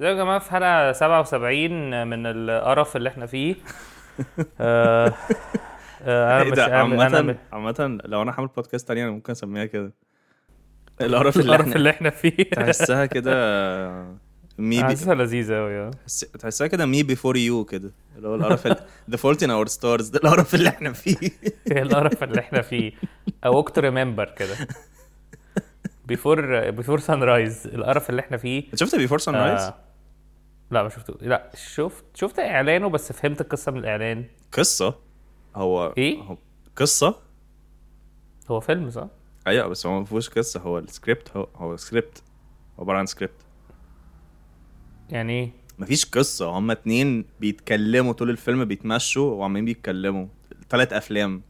ازيكم يا جماعة في حلقة 77 من القرف اللي إحنا فيه. آه آه أنا إيه مش عامة عامة لو أنا هعمل بودكاست تاني أنا ممكن أسميها كده. القرف اللي القرف إحنا اللي إحنا فيه. تحسها كده maybe حاسسها لذيذة قوي تحس- تحسها كده Me Before You كده. اللي هو القرف The Fault in Our Stars ده القرف اللي إحنا فيه. هي القرف اللي إحنا فيه؟ A Walk to Remember كده. Before Before Sunrise القرف اللي إحنا فيه. انت شفت Before Sunrise؟ لا ما شفته لا شفت شفت إعلانه بس فهمت القصة من الإعلان قصة هو إيه؟ هو قصة هو فيلم صح؟ أيوه بس هو ما فيهوش قصة هو السكريبت هو هو سكريبت عبارة عن سكريبت يعني إيه؟ مفيش قصة هما اتنين بيتكلموا طول الفيلم بيتمشوا وعمالين بيتكلموا تلات أفلام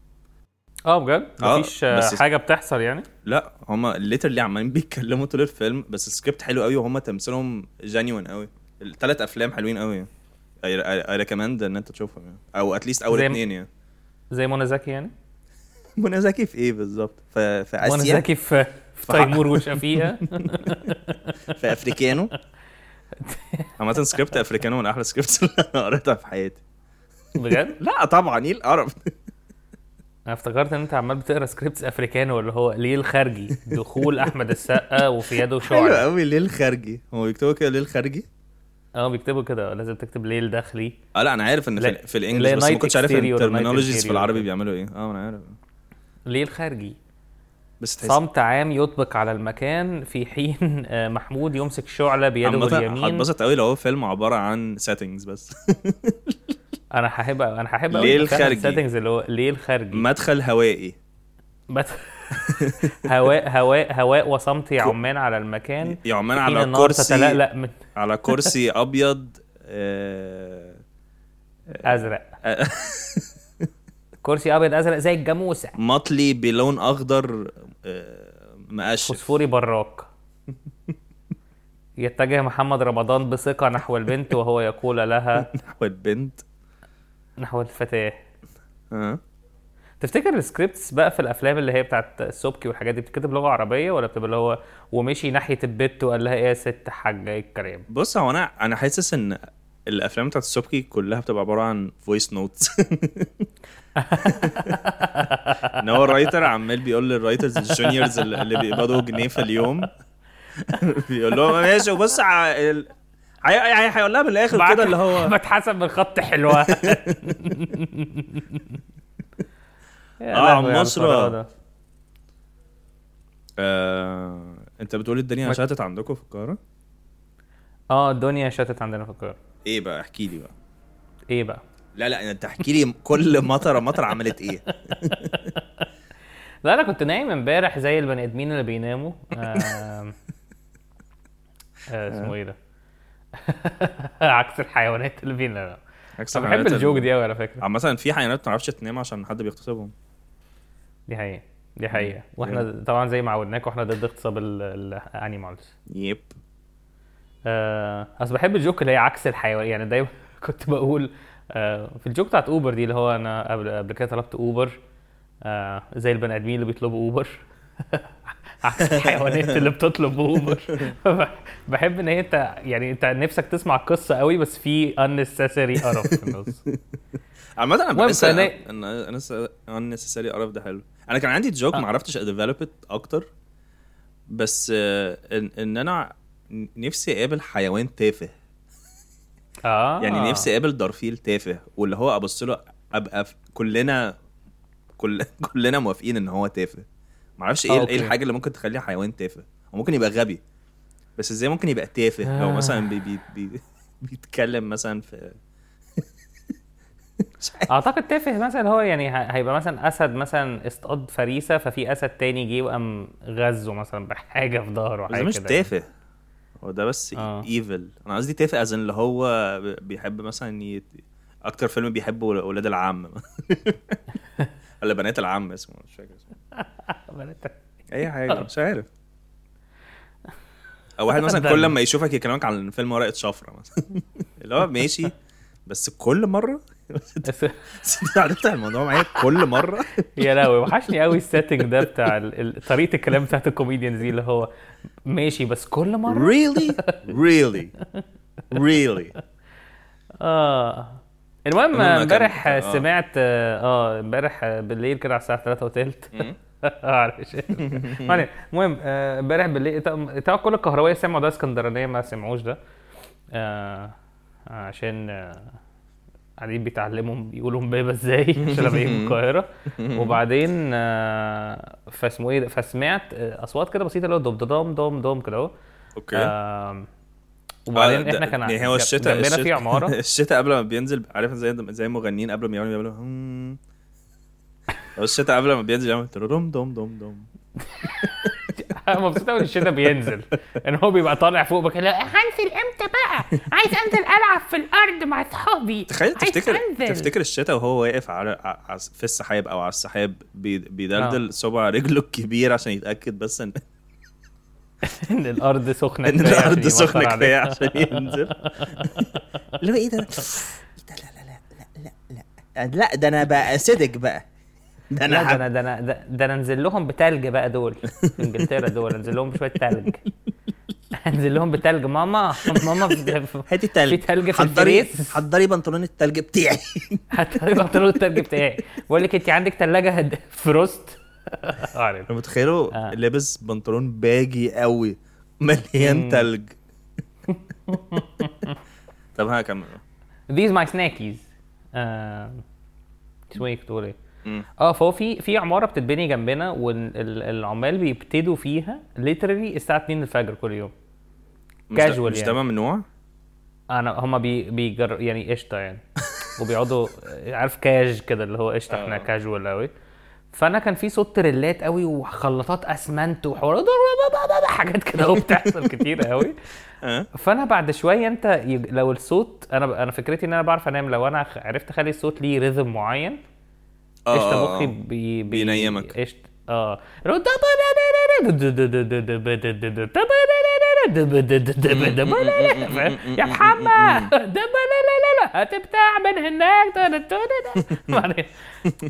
آه بجد؟ مفيش آه، بس- حاجة بتحصل يعني؟ لا هما literally عمالين بيتكلموا طول الفيلم بس السكريبت حلو قوي وهما تمثيلهم genuine قوي الثلاث أفلام حلوين قوي. يعني I recommend إن أنت تشوفهم يعني. أو at least أول اتنين يعني. زي منى زكي يعني؟ منى زكي في إيه بالظبط؟ في في منى آسيا؟ زكي في في تيمور وشفيقة في أفريكانو؟ عامة سكريبت أفريكانو من أحلى scripts اللي أنا قريتها في حياتي. بجد؟ لا طبعا إيه القرف؟ أنا افتكرت إن أنت عمال بتقرأ scripts أفريكانو اللي هو ليل خارجي دخول أحمد السقا وفي يده حلو شعر قوي ليل خارجي هو بيكتبوا كده ليه الخارجي آه بيكتبوا كده لازم تكتب ليل داخلي آه لا أنا عارف إن في, في ال English بس ما كنتش عارف ال terminologies في العربي. بيعملوا إيه. آه أنا عارف. ليل خارجي بس تحس صمت عام يطبق على المكان في حين آه، محمود يمسك شعلة بيده اليمين هتبسط قوي لو هو فيلم عبارة عن settings بس. أنا هحب أنا هحب ليل أوي فعلاً خارجي؟ ال settings اللي هو ليل خارجي مدخل هوائي. بت... هواء هواء هواء وصمت يعمان على المكان. في حين على كرسي من على كرسي أبيض آه، أزرق. آه، كرسي أبيض أزرق زي الجاموسة. مطلي بلون أخضر آه، مقشف. فوسفوري براق. يتجه محمد رمضان بثقة نحو البنت وهو يقول لها نحو البنت. نحو الفتاة. آه. تفتكر ال scripts بقى في الأفلام اللي هي بتاعت السبكي والحاجات دي بتتكتب لغة عربية ولا بتبقى اللي هو ومشي ناحية البت وقال لها إيه يا ست حاجة إيه الكلام؟ بص هو أنا أنا حاسس إن الأفلام بتاعت السبكي كلها بتبقى عبارة عن voice notes إن هو ال writer عمال بيقول لل writers ال juniors اللي بيقبضوا جنيه في اليوم. بيقول لهم ماشي وبص ع- ال- هي- هي- هيقول لها من الآخر كده اللي هو بتحسب من خط حلوة. يا آه، لهوي على مصر. آه... انت بتقول الدنيا شتت عندكم في القاهرة؟ آه الدنيا شتت عندنا في القاهرة. إيه بقى؟ احكي لي بقى. إيه بقى؟ لا لا انت احكي لي كل مطرة مطرة عملت إيه؟ لا أنا كنت نايم امبارح زي البني ادمين اللي بيناموا. آم، آه، اسمه إيه ده؟ عكس الحيوانات اللي بيناموا. عكس أنا بحب ال joke ال- دي قوي على فكرة. عامة في حيوانات ما تعرفش تنام عشان حد بيغتصبهم. دي حقيقة. دي حقيقة. وإحنا طبعا زي ما عودناكم إحنا ضد اغتصاب ال animals yep. آه أصل بحب ال joke اللي هي عكس الحيوان. يعني دايما كنت بقول آه في ال joke بتاعت Uber دي اللي هو أنا قبل قبل كده طلبت Uber آه زي البني آدمين اللي بيطلبوا Uber عكس الحيوانات اللي بتطلب Uber بحب إن هي أنت يعني أنت نفسك تسمع القصة قوي بس في unnecessary قرف في النص. عامة أنا بحس إن unnecessary قرف ده حلو. أنا كان عندي joke ما عرفتش أ develop أكتر بس آه، إن إن أنا نفسي أقابل حيوان تافه آه يعني نفسي أقابل درفيل تافه واللي هو أبص له أبقى كلنا كل كلنا موافقين إن هو تافه ما أعرفش آه، إيه إيه okay. الحاجة اللي ممكن تخليه حيوان تافه هو ممكن يبقى غبي بس إزاي ممكن يبقى تافه لو آه. مثلا بي بي بي بيتكلم مثلا في. أعتقد تافه مثلا هو يعني هيبقى مثلا أسد مثلا اصطاد فريسة ففي أسد تاني جه وقام غزه مثلا بحاجة في ظهره حاجة مش كده تافه. هو ده بس آه. evil أنا قصدي تافه as اللي هو بيحب مثلا يت... أكتر فيلم بيحبه ولاد العم. ولا بنات العم اسمه مش فاكر اسمه. يعني. أي حاجة مش عارف. أو واحد مثلا كل لما يشوفك يكلمك عن فيلم ورقة شفرة مثلا. اللي هو ماشي بس كل مرة بس- انت هتفتح الموضوع معايا كل مرة. يا لهوي وحشني قوي ال setting ده بتاع طريقة الكلام بتاعت الكوميديانز دي اللي هو ماشي بس كل مرة؟ Really? Really? Really? آه. المهم امبارح آه. سمعت آه امبارح بالليل كده على الساعة 3 وتلت. معلش. المهم آه، امبارح بالليل طبعا طبعاً كل الكهربائية سمعوا ده؟ اسكندرانية ما سمعوش ده. آه، عشان آه، قاعدين بيتعلموا بيقولوا امبابه إزاي عشان ابقى من القاهرة. وبعدين آه، فاسمه إيه؟ فسمعت آه، أصوات كده بسيطة اللي هو دم دم دم دم كده أهو. أوكي. آم، وبعدين آه، إحنا كان يعني هو الشتاء جنبنا في عمارة. الشتاء قبل ما بينزل عارف زي زي المغنيين قبل ما يعملوا بيعملوا. هو الشتاء قبل ما بينزل يعمل ترم دم دم دم مبسوط قوي الشتاء بينزل ان هو بيبقى طالع فوق بقى لا هنزل إمتى بقى عايز انزل العب في الأرض مع اصحابي تخيل تفتكر أنزل. تفتكر الشتاء وهو واقف على في السحاب أو على السحاب بي- بيدلدل آه. صبع رجله الكبير عشان يتاكد بس ان ان الأرض سخنه ان الأرض سخنه كفايه. عشان ينزل اللي هو إيه ده؟ إيه لا لا لا لا لا لا لا ده أنا بقى اسيدك بقى ده أنا ده أنا ده- أنا انزل لهم بتلج بقى دول. في انجلترا دول انزل لهم بشوية تلج. انزل لهم بتلج. ماما ماما هاتي التلج في تلج في حضري الفريز حضري بنطلون التلج بتاعي. هاتي بنطلون التلج بتاعي. بقول لك انت عندك ثلاجه. frost؟ عارف أنا متخيله آه. لابس بنطلون baggy قوي مليان. تلج. طب ها كمل. These my snackies. اسمه إيه كنت إيه آه فهو في في عمارة بتتبني جنبنا والعمال بيبتدوا فيها literally الساعة 2 الفجر كل يوم Casual مش ده يعني. ممنوع؟ أنا هما بي بيجر يعني قشطة يعني وبيقعدوا عارف cas كده اللي هو قشطة إحنا آه. كاجوال قوي فأنا كان في صوت تريلات قوي وخلاطات أسمنت وحوارات حاجات كده قوي بتحصل كتير قوي آه فأنا بعد شوية أنت. لو الصوت أنا أنا فكرتي إن أنا بعرف أنام لو أنا عرفت أخلي الصوت ليه rhythm معين آه، قشطه آه، مخي آه. بي... بي... بينيمك. قشطه آه؟ يا محمد هتبتاع من هناك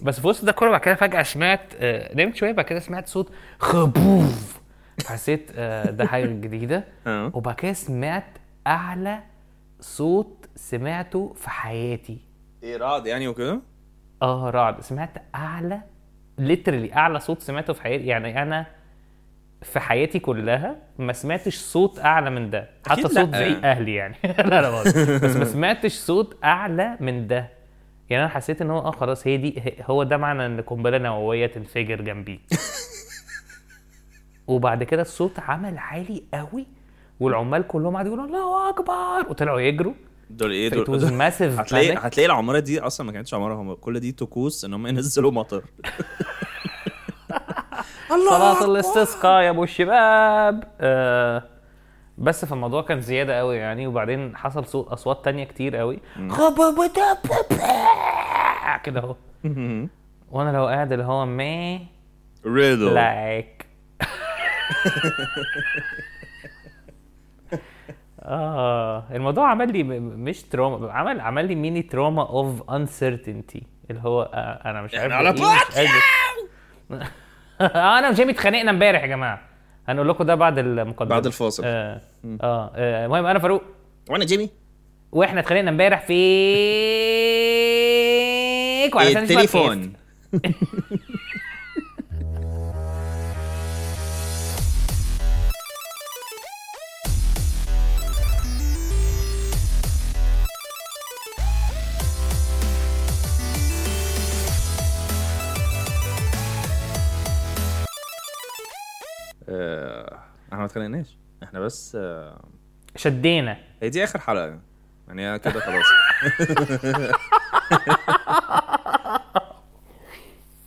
بس في وسط ده كله بعد كده فجأة سمعت آه، نمت شوية بعد كده سمعت صوت خبوف حسيت آه، ده حاجة جديدة آه وبعد كده سمعت أعلى صوت سمعته في حياتي إيه رعد يعني وكده؟ آه رعد. سمعت أعلى ليترلي أعلى صوت سمعته في حياتي. يعني أنا في حياتي كلها ما سمعتش صوت أعلى من ده. حتى صوت. زي أهلي يعني. لا لا. بس ما سمعتش صوت أعلى من ده. يعني أنا حسيت إن هو آه خلاص هي دي هو ده معنى إن قنبلة نووية تنفجر جنبي وبعد كده الصوت عمل عالي قوي والعمال كلهم قعدوا يقولوا الله أكبر وطلعوا يجروا. دول إيه؟ it دول؟ was massive هتلاقي. هتلاقي العمارة دي أصلا ما كانتش عمارة هم كل دي طقوس إن هم ينزلوا مطر. صلاة الاستسقاء يا أبو الشباب. آه بس فالموضوع كان زيادة قوي يعني وبعدين حصل صوت أصوات تانية كتير قوي. كده أهو. وأنا لو قاعد اللي هو مي ريدل like آه الموضوع عمل لي مش trauma عمل عمل لي mini trauma of uncertainty اللي هو آه أنا مش عارف على إيه، قادر. آه، أنا وجيمي اتخانقنا امبارح يا جماعة. هنقول لكم ده بعد المقدمة. بعد الفاصل. آه آه آه، المهم أنا فاروق. وأنا جيمي. وإحنا اتخانقنا امبارح وعلى لسان البودكاست. التليفون. إحنا ما اتخانقناش. إحنا بس آه، شدينا. هي دي آخر حلقة. يعني هي كده خلاص.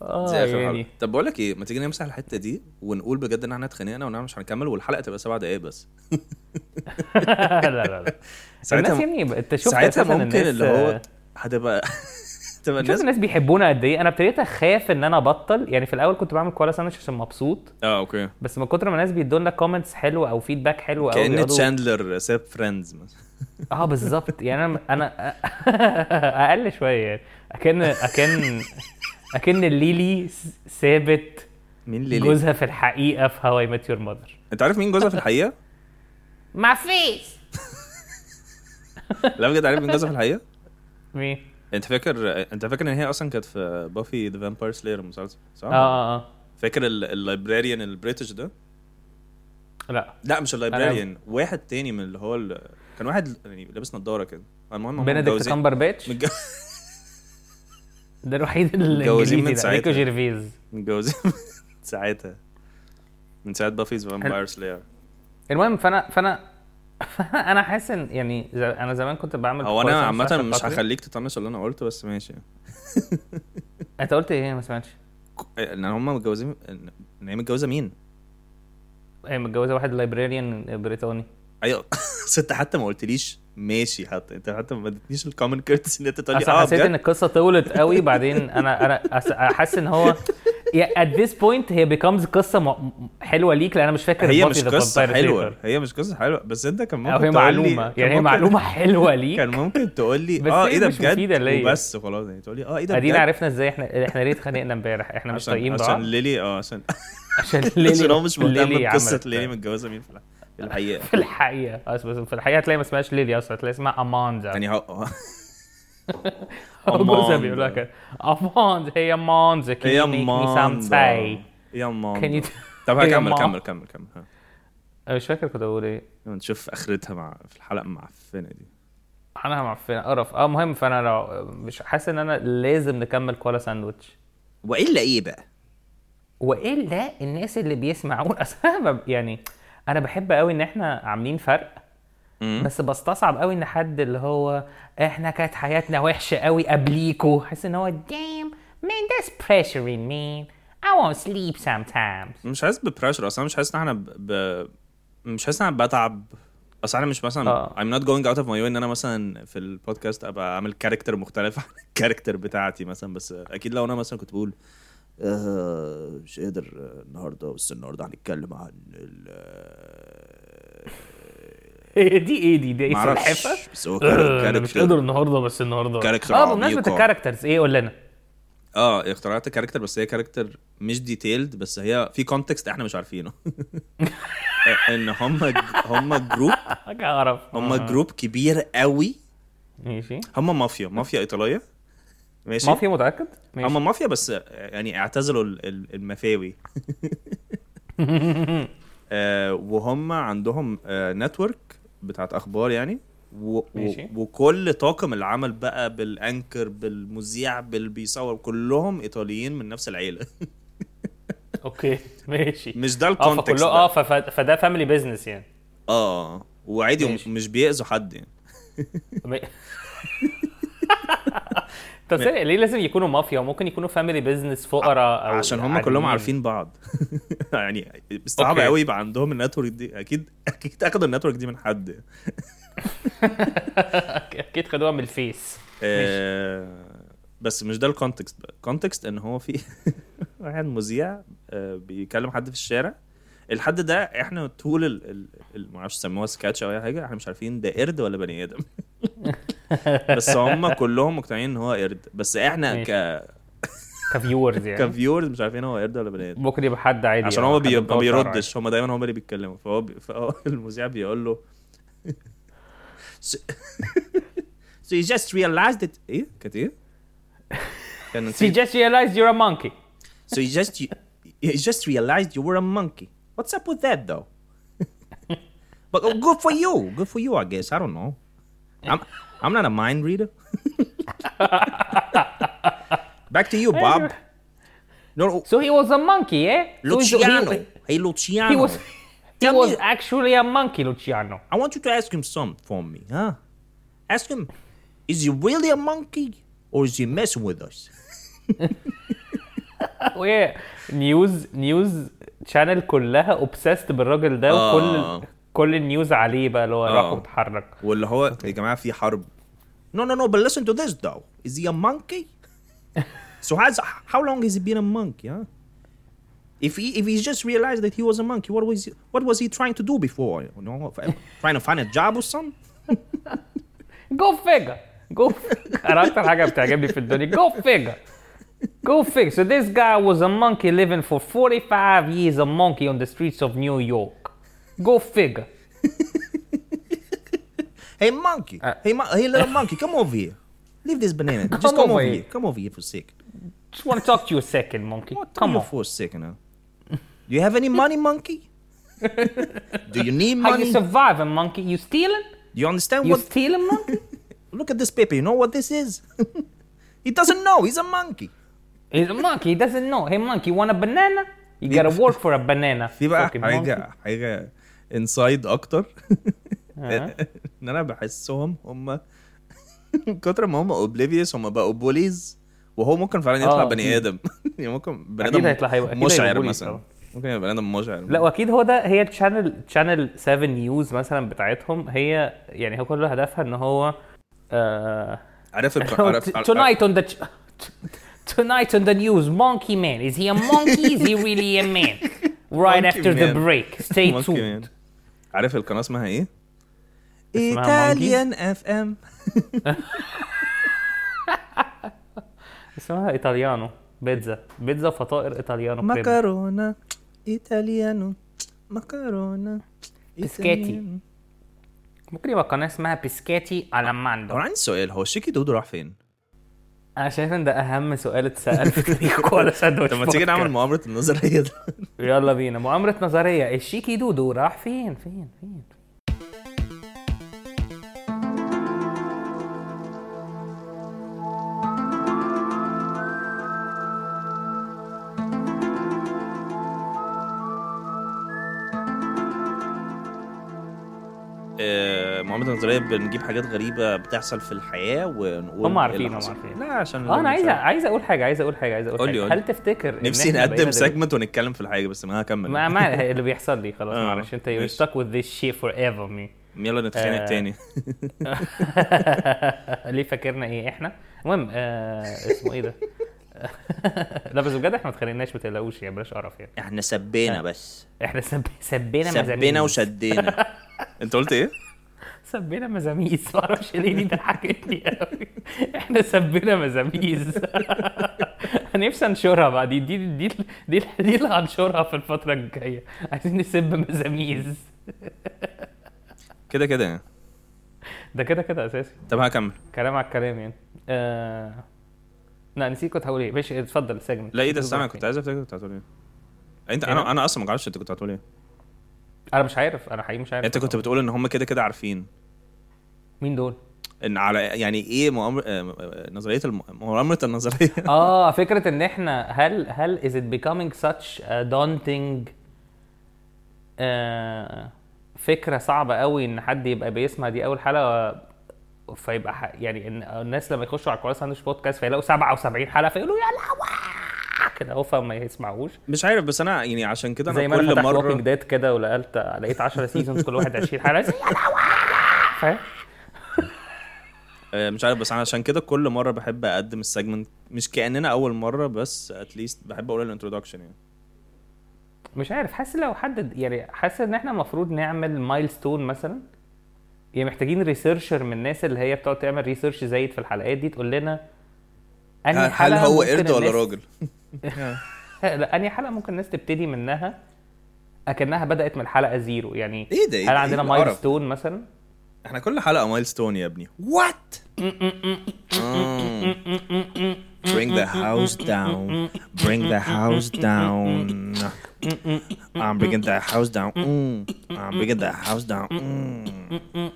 آه دي آخر يعني حلقة. طب بقول لك إيه ما تيجي نمسح الحتة دي ونقول بجد إن إحنا اتخانقنا ونعمل مش هنكمل والحلقة تبقى سبع دقايق بس. لا لا لا. الناس ساعتها يعني انت شفت ساعتها أساساً ممكن الناس- اللي هو هتبقى تبقى الناس الناس بيحبونا قد إيه؟ أنا ابتديت أخاف إن أنا أبطل. يعني في الأول كنت بعمل Koala Sandwich عشان مبسوط. آه okay. بس من كتر ما الناس بيدوا لنا comments حلوة أو feedback حلو قوي كأن تشاندلر ساب Friends مثلا. آه بالظبط. يعني أنا أنا أقل شوية يعني. اكن اكن أكن ليلي سابت مين ليلي؟ جوزها في الحقيقة في How I Met Your Mother أنت عارف مين جوزها في الحقيقة؟ ما فيش لا بجد عارف مين جوزها في الحقيقة؟ مين؟ انت فاكر انت فاكر ان هي أصلا كانت في Buffy the Vampire Slayer المسلسل صح؟ آه آه آه. فاكر ال- ال librarian ال British ده؟ لا. لا مش ال librarian واحد تاني من اللي هو ال... كان واحد يعني لابس نضاره كده. المهم هم Benedict Cumberbatch ده الوحيد اللي متجوزين من ساعتها. جيرفيز متجوزين من ساعتها. من ساعة Buffy the Vampire Slayer المهم فأنا فأنا أنا حاسس إن يعني أنا زمان كنت بعمل هو أنا عامة مش. هخليك تطنش اللي أنا قلته بس ماشي. أنت قلت إيه؟ ما سمعتش. إن هم متجوزين ان هي متجوزة مين؟ هي متجوزة واحد librarian بريطاني. أيوه. بس أنت حتى ما قلتليش ماشي حتى أنت حتى ما ادتنيش ال common courtesy إن أنت تقول لي آه حسيت إن القصة طولت قوي بعدين أنا أنا حاسس إن هو at this point هي becomes قصة حلوة ليك لأن أنا مش فاكر هي مش قصة حلوة. هي مش قصة حلوة. بس أنت كان ممكن هي معلومة. يعني هي معلومة حلوة ليك. كان ممكن تقول لي بس آه إيه ده بجد. وبس خلاص يعني. تقول لي آه إيه ده أدينا بجد؟ عرفنا إزاي إحنا إحنا ليه اتخانقنا امبارح. إحنا مش عشان طايقين عشان بعض. ليلي آه عشان عشان ليلي عشان هو مش مهتم بقصة ليلي متجوزه مين في الح- في الحقيقة. في الحقيقة. بس بس في الحقيقة هتلاقي ما اسمهاش ليلي أصلا هتلاقي اسمها اماندا يعني بيقول لها كده أماندا هي أماندا can هي you make me some ماندا tea يا can you طب ما- كمل كمل كمل. ها. أنا مش فاكر كنت بقول إيه؟ نشوف أخرتها مع في الحلقة المعفنه دي. أنا معفنه قرف أه مهم فانا لو مش حاسس إن أنا لازم نكمل كولا ساندوتش وإلا إيه بقى؟ وإلا الناس اللي بيسمعون اصل يعني أنا بحب قوي إن إحنا عاملين فرق. بس بستصعب قوي ان حد اللي هو إحنا كانت حياتنا وحشة قوي قبليكوا حاسس ان هو damn man that's pressuring me. I won't sleep sometimes. مش حاسس ببريشر أصلا مش حاسس ان إحنا ب... ب... مش حاسس ان أنا بتعب. اصل أنا مش مثلا آه. I'm not going out of my way ان أنا مثلا في البودكاست ابقى اعمل character مختلف عن ال character بتاعتي مثلا بس أكيد لو أنا مثلا كنت بقول آه مش قادر النهارده بس النهارده هنتكلم عن دي إيه دي؟ دي إيه؟ سلحفة؟ بس هو آه، أنا مش قادر character النهارده بس النهارده. character آه بمناسبة. ال characters إيه؟ قول لنا. آه اخترعت character بس هي character مش detailed بس هي في context إحنا مش عارفينه. إن هم هم group هم آه. group كبير قوي. ماشي. هم مافيا مافيا إيطالية. ماشي. مافيا متأكد؟ ماشي. هم مافيا بس يعني اعتزلوا ال- ال- المفاوي. آه وهم عندهم آه network بتاعت أخبار يعني و و ماشي. وكل طاقم العمل بقى بال anchor بالمذيع باللي بيصور كلهم إيطاليين من نفس العيلة okay ماشي مش ده آه ال context فكله. آه ف- ف- فده family business يعني آه وعادي. مش بيأذوا حد يعني طب ليه لازم يكونوا مافيا؟ وممكن يكونوا family business فقراء أو عشان هم؟ كلهم عارفين بعض. يعني صعب. قوي يبقى عندهم ال network دي. أكيد أكيد أخدوا ال network دي من حد. أكيد خدوها من الفيس. آه، بس مش ده ال context بقى. ال context إن هو في واحد مذيع آه، بيكلم حد في الشارع. الحد ده إحنا طول ال ما أعرفش يسموها سكاتش أو اي حاجة إحنا مش عارفين ده قرد ولا بني آدم. بس هم كلهم مقتنعين إن هو قرد. بس إحنا. ك كفيورز يعني. ك viewers مش عارفين هو قرد ولا بني آدم. ممكن يبقى حد عادي عشان أو هو بي... ما بيردش. هم دايما هم اللي بيتكلموا. فهو بي... فهو المذيع بيقول له so, so you just realized that إيه؟ كانت إيه؟ كان عادي. She just realized you're a monkey. So you just you, you just realized you were a monkey. What's up with that though? but oh, good for you. Good for you, I guess. I don't know. I'm I'm not a mind reader. Back to you, Bob. No. So he was a monkey, eh? Luciano. So he, hey, Luciano. He was. He was actually a monkey, Luciano. I want you to ask him something for me, huh? Ask him, is he really a monkey or is he messing with us? Where well, yeah. news news channel كلها obsessed بالراجل ده آه. وكل كل ال news عليه بقى اللي هو راح آه. واتحرك. واللي هو يا جماعة في حرب. no no no بل listen to this dude is he a monkey so has how long has been a monkey huh if he if he just realized that he was a monkey what was he, what was he trying to do before you know trying to find a job or something? Go figure. Go أنا أكتر حاجة بتعجبني في الدنيا. Go figure. Go figure. So this guy was a monkey living for 45 years a monkey on the streets of New York. Go figure. Hey monkey. Uh, hey, hey little monkey, come over here. Leave this banana. Just Come come over over here. here. Come over here for a second. Just want to talk to you a second, monkey. What Come you on. for a second now? Do you have any money, monkey? Do you need money? How you surviving, monkey? You stealing? Do you understand You what? stealing, monkey? Look at this paper. You know what this is? he doesn't know. He's a monkey. He's a monkey. He doesn't know. Hey, monkey, want a banana? You gotta work for a banana. في بقى. حاجة حاجة انسايد أكتر آه. ان أنا بحسهم هم من كتر ما هم اوبليفيوس هم بقوا بوليز وهو ممكن فعلا يطلع بني. آدم يعني ممكن بني هيطلع- أكيد مشعر مثلا. ممكن يبقى بني آدم مشعر لا واكيد هو ده هي تشانل تشانل 7 نيوز مثلا بتاعتهم هي يعني هو كل هدفها ان هو آه عارف عارف tonight on the tonight on the news monkey man. Is he a monkey? Is he really a man? Right Monkey after the man. break. Stay Monkey tuned. Man. عارف القناة اسمها إيه؟ ايطاليان اف ام اسمها ايطاليانو بيتزا بيتزا فطائر ايطاليانو كريم مكرونه ايطاليانو مكرونه بسكاتي. ممكن يبقى قناة اسمها بيسكاتي على ماندو أنا عندي سؤال هو شيكي دودو راح فين؟ أنا شايف إن ده أهم سؤال اتسأل في تاريخ ولا ساندوتش طب ما تيجي نعمل. مؤامرة النظرية ده؟ يلا بينا. مؤامرة نظرية. الشيكي دودو راح فين؟ فين؟ فين؟ مؤامرة النظرية بنجيب حاجات غريبة بتحصل في الحياة ونقول هم إيه عارفين، هم. عارفين. لا عشان آه أنا عايز. عايز أقول حاجة عايز أقول حاجة عايز أقول قول لي، حاجة. قول هل تفتكر نفسي نقدم سيجمنت ونتكلم في الحاجة بس ما هكمل. ما ما اللي بيحصل لي. خلاص آه، معلش. أنت you're ماشي. stuck with this shit forever me. يلا نتخانق آه. تاني. ليه فاكرنا إيه إحنا؟ المهم آه اسمه إيه ده؟ لا بس بجد إحنا ما اتخانقناش ما تقلقوش يعني بلاش قرف يعني. إحنا سبينا بس. إحنا سب... سبينا سبينا وشدينا. أنت قلت إيه؟ سبينا مزاميز. ما أعرفش ليه دي ضحكتني قوي إحنا سبينا مزاميز. أنا نفسي أنشرها بقى. دي دي دي دي, دي اللي هنشرها في الفترة الجاية. عايزين نسب مزاميز. كده كده يعني. ده كده كده أساسي. طب هكمل. كلام على الكلام يعني. آه... لا نسيت كنت هقول إيه. ماشي اتفضل سجن لا إيه ده؟ استنى كنت عايز أفتكر كنت هتقول إيه. انت أنا؟ أنا أصلا ما أعرفش أنت كنت هتقول إيه؟ أنا مش عارف. أنا حقيقي مش عارف. أنت كنت بتقول إن هم كده كده عارفين. مين دول؟ إن على يعني إيه مؤامرة آه، آه، نظرية الم... مؤامرة النظرية؟ آه فكرة إن إحنا هل هل is it becoming such a daunting آه فكرة صعبة قوي إن حد يبقى بيسمع دي أول حلقة فيبقى ح- يعني إن الناس لما يخشوا على الكويس ساندوتش بودكاست فيلاقوا 77 حلقة فيقولوا يا لهوي! كده اهو فما يسمعوش. مش عارف بس أنا يعني عشان كده زي أنا ما أنا كل فتحت مرة Walking Dead كده ولقيت لقيت 10 seasons كل واحد 20 حلقة يا لهوي! فاهم؟ مش عارف بس أنا عشان كده كل مرة بحب أقدم ال segment مش كأننا أول مرة بس at least بحب أقول ال introduction يعني مش عارف حاسس لو حد يعني حاسس إن إحنا المفروض نعمل milestone مثلا يعني محتاجين researcher من الناس اللي هي بتقعد تعمل research زايد في الحلقات دي تقول لنا أنهي هل حلقة هو ممكن قرد ولا راجل؟ لا أنهي حلقة ممكن الناس تبتدي منها أكنها بدأت من الحلقة زيرو يعني إيه ده؟ إيه هل؟ عندنا إيه القرف؟ مايلستون مثلا احنا كل حلقه مايلستون يا ابني وات Bring the house down. Bring the house down. I'm bringing the house down. Mm. I'm bringing the house down. Mm.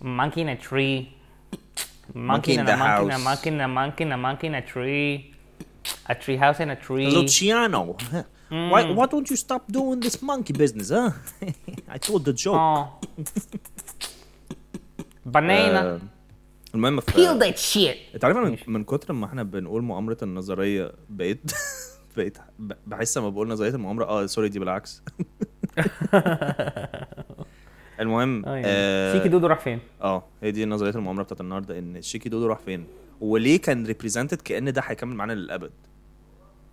monkey in a tree Monkey monkey in in the a monkey in a house. monkey in a monkey in a monkey in a tree a tree house in a tree Luciano, Why, why don't you stop doing this monkey business, huh? I told the joke. آه banana آه، المهم peel في that shit انت عارف أنا من, من كتر ما إحنا بنقول مؤامرة النظرية بقيت بقيت بحس لما بقول نظرية المؤامرة آه سوري دي بالعكس المهم آه، يعني. شيكي دودو راح فين؟ آه هي دي نظرية المؤامرة بتاعت النهارده إن شيكي دودو راح فين وليه كان represented كأن ده هيكمل معانا للأبد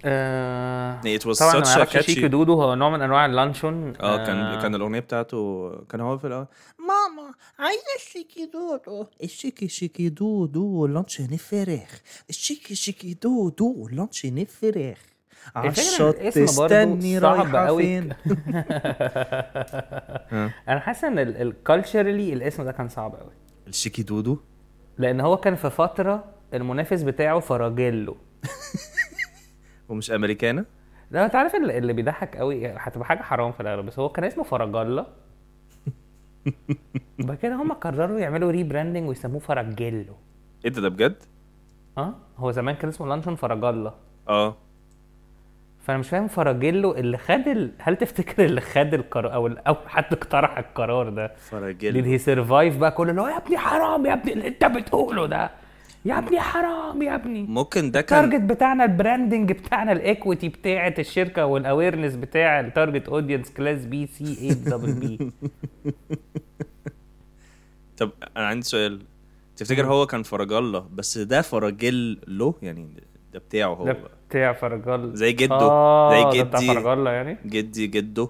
آه It was طبعا such a catchy- شيكي دودو هو نوع من أنواع اللانشون. آه كان كان الأغنية بتاعته كان هو في الأول ماما عايزة الشيكي دودو الشيكي شيكي دودو لانشون فراخ الشيكي شيكي دودو لانشون فراخ صعب رايحة قوي. فين. أنا حاسس إن ال culturally الاسم ده كان صعب قوي الشيكي دودو؟ لأن هو كان في فترة المنافس بتاعه فراجيلو. ومش أمريكانا؟ ده أنت عارف اللي اللي بيضحك قوي هتبقى حاجة حرام في الأغلب بس هو كان اسمه فراجالا وبعد كده هم قرروا يعملوا rebranding ويسموه فراجيلو إيه ده ده بجد؟ آه هو زمان كان اسمه لانشون فراجالا آه. فأنا مش فاهم فراجيلو اللي خد ال... هل تفتكر اللي خد القرار أو أو حد اقترح القرار ده؟ did فراجيل he survive بقى كل اللي هو يا ابني حرام يا ابني اللي أنت بتقوله ده؟ يا ابني حرام يا ابني. ممكن ده كان التارجت بتاعنا البراندنج بتاعنا الايكويتي بتاعه الشركة والاويرنس بتاع التارجت اودينس كلاس بي سي 8 دبل بي طب أنا عندي سؤال. تفتكر هو كان فراجالة بس ده فراجيل له؟ يعني ده بتاعه هو. ده. بتاع فرجال زي جده. آه زي جدي. فرجالة يعني؟ جدي جده.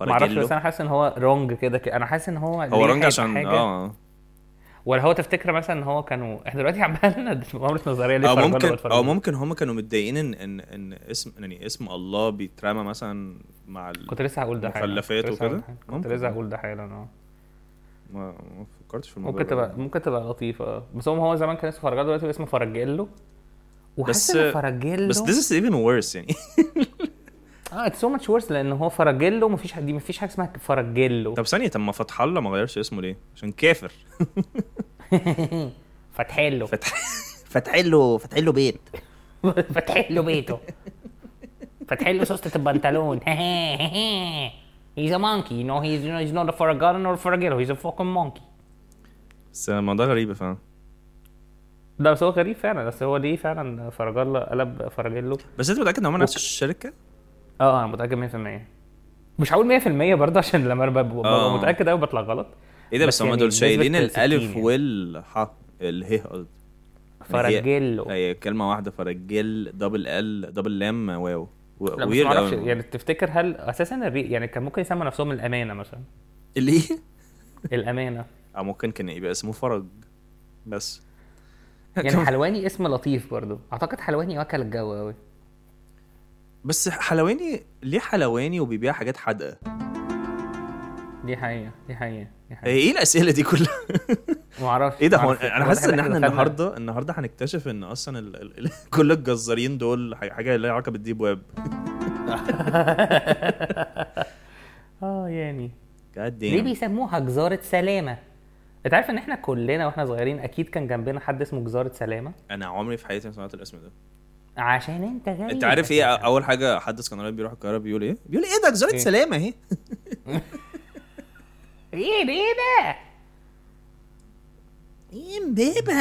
معرفش بس أنا حاسس إن هو رونج كده. أنا حاسس إن هو هو رونج عشان آه. ولا هو تفتكر مثلا إن هو كانوا إحنا دلوقتي عمالنا مؤامره نظرية ليه أو ممكن؟ أو ممكن هم كانوا متضايقين ان ان إن اسم يعني اسم الله بيترمى مثلا مع. كنت لسه هقول ده حالا مخلفات كنت لسه وكده؟ هقول ده حالا. كنت. لسه هقول ده حالا آه ما ما فكرتش في الموضوع ممكن. تبقى ممكن تبقى لطيفة بس هو هو زمان كان اسمه فرجالو دلوقتي اسمه فرجيلو وحاسس بس- ان فرجيلو بس this is even worse يعني آه it's so much worse لأن هو فرجيلو مفيش حد مفيش حاجة اسمها فرجيلو. طب ثانية طب ما فتح الله ما غيرش اسمه ليه؟ عشان كافر. فتحله فتح فتح له فتح له بيت. فتح له بيته. فتح له سوسته البنطلون. He's a monkey, you know, he's, you know, he's not a Farragon or a Farragello, he's a fucking monkey. بس الموضوع غريب فعلا. ده بس هو غريب فعلا. بس هو ليه فعلا فرجالا قلب فرجيلو. بس انت متأكد إن هم نفس الشركة؟ آه أنا متأكد 100% مش هقول 100% برضه عشان لما أنا ببقى آه. متأكد قوي بطلع غلط. إيه ده بس بس هم يعني دول شايلين 60 الالف يعني. والح اله قصدي. فرجيلو هي كلمة واحدة فرجل double ال double لام واو. لا بس أوي. يعني تفتكر هل أساسا الري... يعني كان ممكن يسموا نفسهم الأمانة مثلا؟ ليه؟ الأمانة. أو ممكن كان يبقى اسمه فرج. بس. يعني حلواني اسم لطيف برضو أعتقد حلواني واكل الجو قوي بس حلواني ليه حلواني وبيبيع حاجات حادقة؟ دي حقيقة دي حقيقة دي حقيقة. إيه الأسئلة دي كلها؟ ما أعرفش إيه ده هو. أنا حاسس إن إحنا النهارده النهارده هنكتشف إن أصلا ال... ال... كل الجزارين دول حاجة لها علاقة بالديب ويب. آه يعني. ليه بيسموها جزارة سلامة؟ أنت عارف إن إحنا كلنا وإحنا صغيرين أكيد كان جنبنا حد اسمه جزارة سلامة؟ أنا عمري في حياتي ما سمعت الاسم ده. عشان انت غريب انت عارف إيه. اول حاجة حد اسكندراني بيروح القاهرة بيقول إيه؟ بيقول إيه ده؟ جزاره إيه؟ سلامة اهي. إيه ده؟ إيه ده؟ إيه امبابة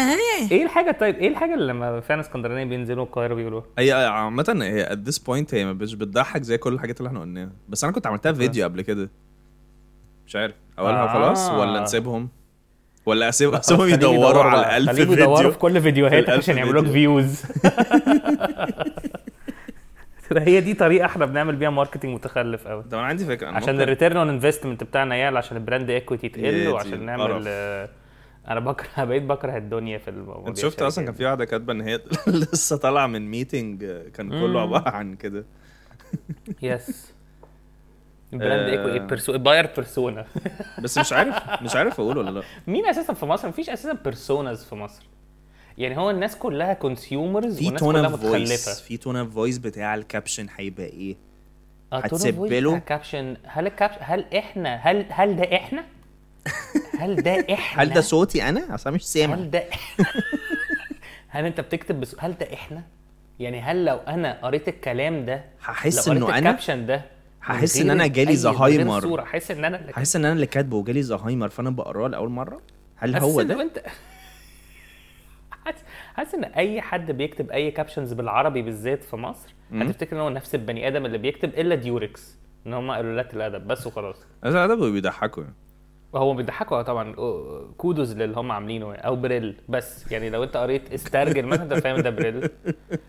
إيه الحاجة طيب؟ إيه الحاجة اللي لما فعلا اسكندرانيه بينزلوا القاهرة بيقولوها؟ هي عامة هي at this point هي مش بتضحك زي كل الحاجات اللي إحنا قلناها. بس أنا كنت عملتها في فيديو قبل كده. مش عارف. اولها آه. خلاص ولا نسيبهم؟ ولا اسيب أسيبهم خليهم يدوروا على بقى. الألف خليهم يدوروا فيديو في كل فيديوهاتك عشان يعملوا لك فيديو. views هي دي طريقة إحنا بنعمل بيها marketing متخلف قوي طب أنا عندي فكرة أنا عشان ال return on investment بتاعنا يعلى عشان ال brand equity تقل وعشان نعمل. آه، أنا بكره بقيت بكره الدنيا في الموضوع أنت شفت أصلا كان في واحدة كاتبة إن هي لسه طالعة من meeting كان كله. عبارة عن كده yes ال brand آه. equity perso buyer persona. بس مش عارف مش عارف أقول ولا لأ. مين أساسا في مصر؟ مفيش أساسا personas في مصر. يعني هو الناس كلها consumers في والناس tone كلها of voice متخلفة. في tone of voice بتاع ال caption هيبقى إيه؟ آه، هتسيب له؟ caption هل ال caption هل إحنا هل هل ده إحنا؟ هل ده إحنا؟ هل ده صوتي أنا؟ أصلا مش سامع. هل ده هل أنت بتكتب بس هل ده إحنا؟ يعني هل لو أنا قريت الكلام ده هحس إنه أنا؟ ال caption ده هحس إن أنا جالي زهايمر. هحس إن أنا اللي هحس إن أنا اللي كاتبه وجالي زهايمر فأنا بقراه لأول مرة؟ هل هو ده؟ انت حاسس إن أي حد بيكتب أي captions بالعربي بالذات في مصر هتفتكر إن هو نفس البني آدم اللي بيكتب إلا ديوركس إن هم قلالات الادب بس وخلاص. هذا ادب بيضحكوا يعني. هو بيضحكوا طبعا أو- kudos للي هم عاملينه أو بريل بس. يعني لو أنت قريت استرجل مثلا أنت فاهم ده بريل.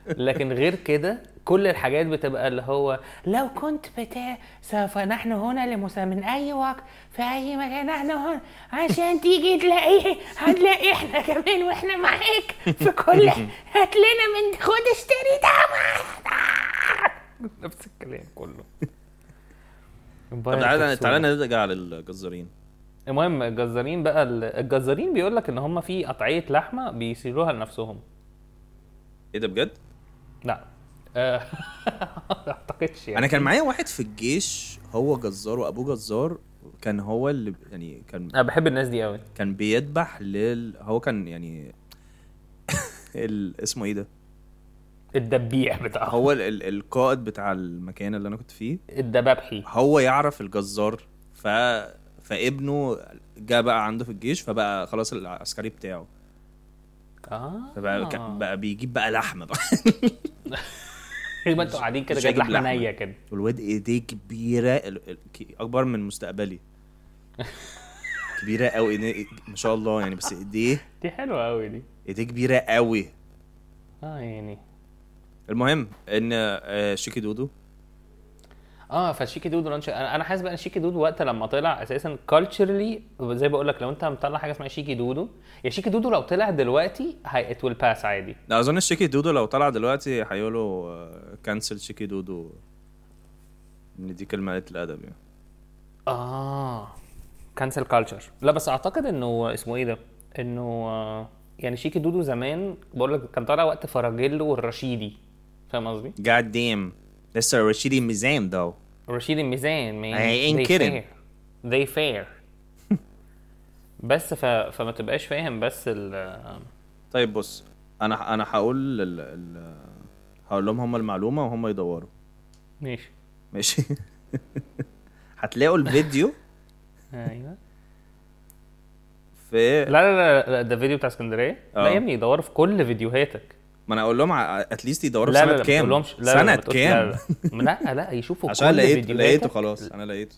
لكن غير كده كل الحاجات بتبقى اللي هو لو كنت بتاع سوف نحن هنا لمسا من أي وقت في أي مكان نحن هنا عشان تيجي تلاقيه هتلاقي إحنا كمان وإحنا معاك. في كل هات لنا من خد اشتري ده نفس الكلام كله. طب تعالى تعالى نرجع للجزارين. المهم الجزارين بقى ال- الجزارين بيقول لك إن هم في قطعية لحمة بيسيروها لنفسهم. إيه ده بجد؟ لا. آه، ما أعتقدش يعني. أنا كان معايا واحد في الجيش هو جزار وأبوه جزار كان هو اللي يعني كان أنا بحب الناس دي قوي كان بيذبح لل هو كان يعني ال... اسمه إيه ده؟ الدبيح بتاعهم هو ال... ال... القائد بتاع المكان اللي أنا كنت فيه. الدبابحي. هو يعرف الجزار ف فابنه جه بقى عنده في الجيش فبقى خلاص العسكري بتاعه. آه. فبقى كان- بقى بيجيب بقى لحمة بقى. أنتوا قاعدين كده جايب لحمة. نية كده. والواد ايديه كبيرة أكبر من مستقبلي. كبيرة قوي ما شاء الله يعني بس ايديه دي حلوة قوي دي. ايديه كبيرة قوي آه يعني. المهم إن آه، شيكي دودو آه فالشيكي دودو لانش أنا أنا حاسس بقى إن شيكي دودو وقت لما طلع أساسا كالتشرلي زي بقول لك لو أنت مطلع حاجة اسمها شيكي دودو يا شيكي دودو لو طلع دلوقتي هي it will pass عادي. لا أظن الشيكي دودو لو طلع دلوقتي هيقولوا cancel شيكي دودو. ان دي كلمة قلة الأدب يعني. آه cancel culture لا بس أعتقد إنه اسمه إيه ده؟ إنه آه، يعني شيكي دودو زمان بقول لك كان طالع وقت فراجيلو والرشيدي. فاهم قصدي؟ God damn لسه رشيدي ميزان though. رشيد الميزان man. I ain't they kidding. fair. They fair. بس ف... فما تبقاش فاهم بس ال طيب بص. أنا أنا هقول ال... ال... هقول لهم هم المعلومة وهم يدوروا. ماشي. ماشي. هتلاقوا الفيديو. أيوه. في لا لا لا, لا ده فيديو بتاع اسكندرية؟ لا آه. يا ابني يدوروا في كل فيديوهاتك. ما أنا أقول لهم اتليست يدوروا في سنة كام؟ لا لا سنة كام؟ لا. لا لا, يشوفوا عشان لقيت لقيته خلاص أنا لقيته.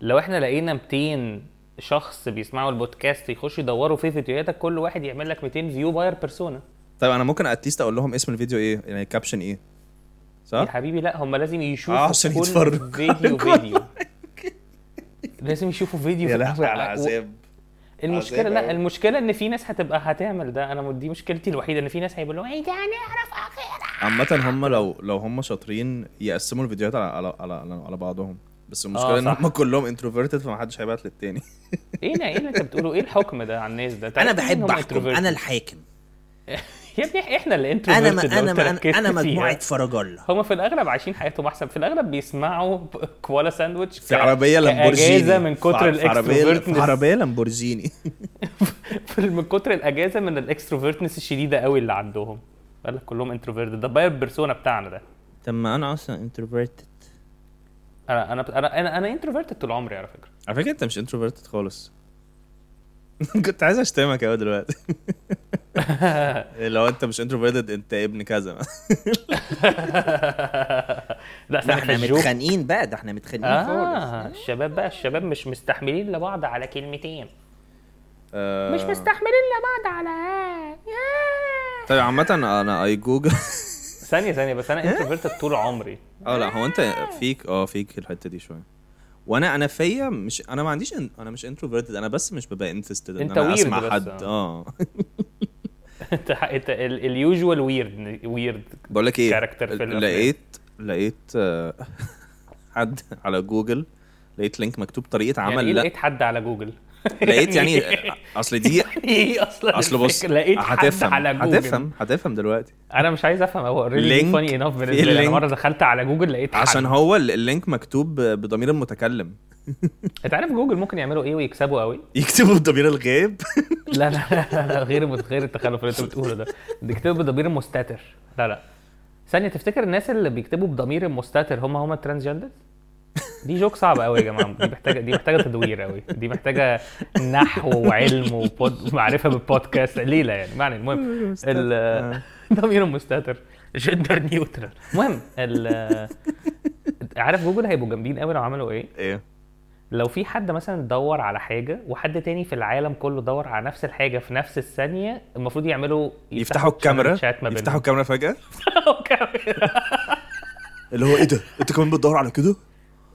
لو إحنا لقينا 200 شخص بيسمعوا البودكاست يخشوا يدوروا في فيديوهاتك كل واحد يعمل لك 200 view buyer persona طيب أنا ممكن at least أقول لهم اسم الفيديو إيه؟ يعني ال caption إيه؟ يا صح حبيبي لا هم لازم يشوفوا آه، عشان كل يتفرجوا. فيديو فيديو. لازم يشوفوا فيديو يا لهوي على عذاب المشكلة لا. المشكلة إن في ناس هتبقى هتعمل ده أنا دي مشكلتي الوحيدة إن في ناس هيقولوا إيه ده هنعرف أخيرا عامة هم لو لو هم شاطرين يقسموا الفيديوهات على على على, على, على بعضهم بس المشكلة آه، إن. هم كلهم introverted فمحدش هيبعت للتاني إيه ده إيه اللي أنت بتقوله إيه الحكم ده على الناس ده أنا بحب أحكم؟ أنا الحاكم يا ابني إحنا اللي أنا ما أنا ما أنا, أنا مجموعة فرجالة هم في الأغلب عايشين حياتهم أحسن. في الأغلب بيسمعوا كوالا ساندويتش في عربية لامبورجيني. اجازه من كتر ال extrovertness عربية لامبورجيني. من كتر الأجازة من ال extrovertness الشديدة قوي اللي عندهم. قال لك كلهم introverted ده buyer persona بتاعنا ده. طب ما أنا أصلا introverted أنا أنا أنا أنا, أنا انتروفيرتد طول عمري على فكرة. على فكرة أنت مش introverted خالص. كنت عايز أشتمك قوي دلوقتي. لو انت مش introverted انت ابن كذا. لا ده إحنا متخانقين بقى ده إحنا متخانقين آه خالص. الشباب بقى الشباب مش مستحملين لبعض على كلمتين. آه، مش مستحملين لبعض على طيب عامة أنا اي جوجل ثانية ثانية بس أنا introverted طول عمري. آه لا هو أنت فيك آه فيك الحتة دي شوية. وأنا أنا فيا مش أنا ما عنديش إن... أنا مش introverted أنا بس مش ببقى interested إن أنت أنا أسمع بس، حد. آه. انت انت ال usual weird weird بقول لك إيه Character في الأفلام. لقيت لقيت آه، حد على جوجل لقيت link مكتوب طريقة يعني عمل إيه لا لقيت حد على جوجل لقيت يعني أصل دي إيه أصلا أصل بص؟ لقيت هتفهم على جوجل. هتفهم هتفهم دلوقتي. أنا مش عايز أفهم هو really funny enough بالنسبة لي. أنا. مرة دخلت على جوجل لقيت حد. عشان هو ال- ال link مكتوب بضمير المتكلم. أنت عارف جوجل ممكن يعملوا إيه ويكسبوا قوي؟ يكتبوا بضمير الغيب؟ لا لا لا, لا غير غير التخلف اللي أنت بتقوله ده. بيكتبوا بضمير مستتر لا لا. ثانية تفتكر الناس اللي بيكتبوا بضمير المستتر هم هم ال transgender دي joke صعبة قوي يا جماعة. دي محتاجة دي محتاجة تدوير قوي دي محتاجة نحو وعلم وبود... ومعرفة بالبودكاست. ليلة يعني. معنى المهم. ال ضمير مستتر. gender neutral. المهم ال عارف جوجل هيبقوا جامدين قوي لو عملوا إيه؟ إيه؟ لو في حد مثلا دور على حاجة وحد تاني في العالم كله دور على نفس الحاجة في نفس الثانية المفروض يعملوا يفتحوا الكاميرا؟ يفتحوا الكاميرا فجأة؟ يفتحوا الكاميرا. اللي هو إيه ده؟ أنت كمان بتدور على كده؟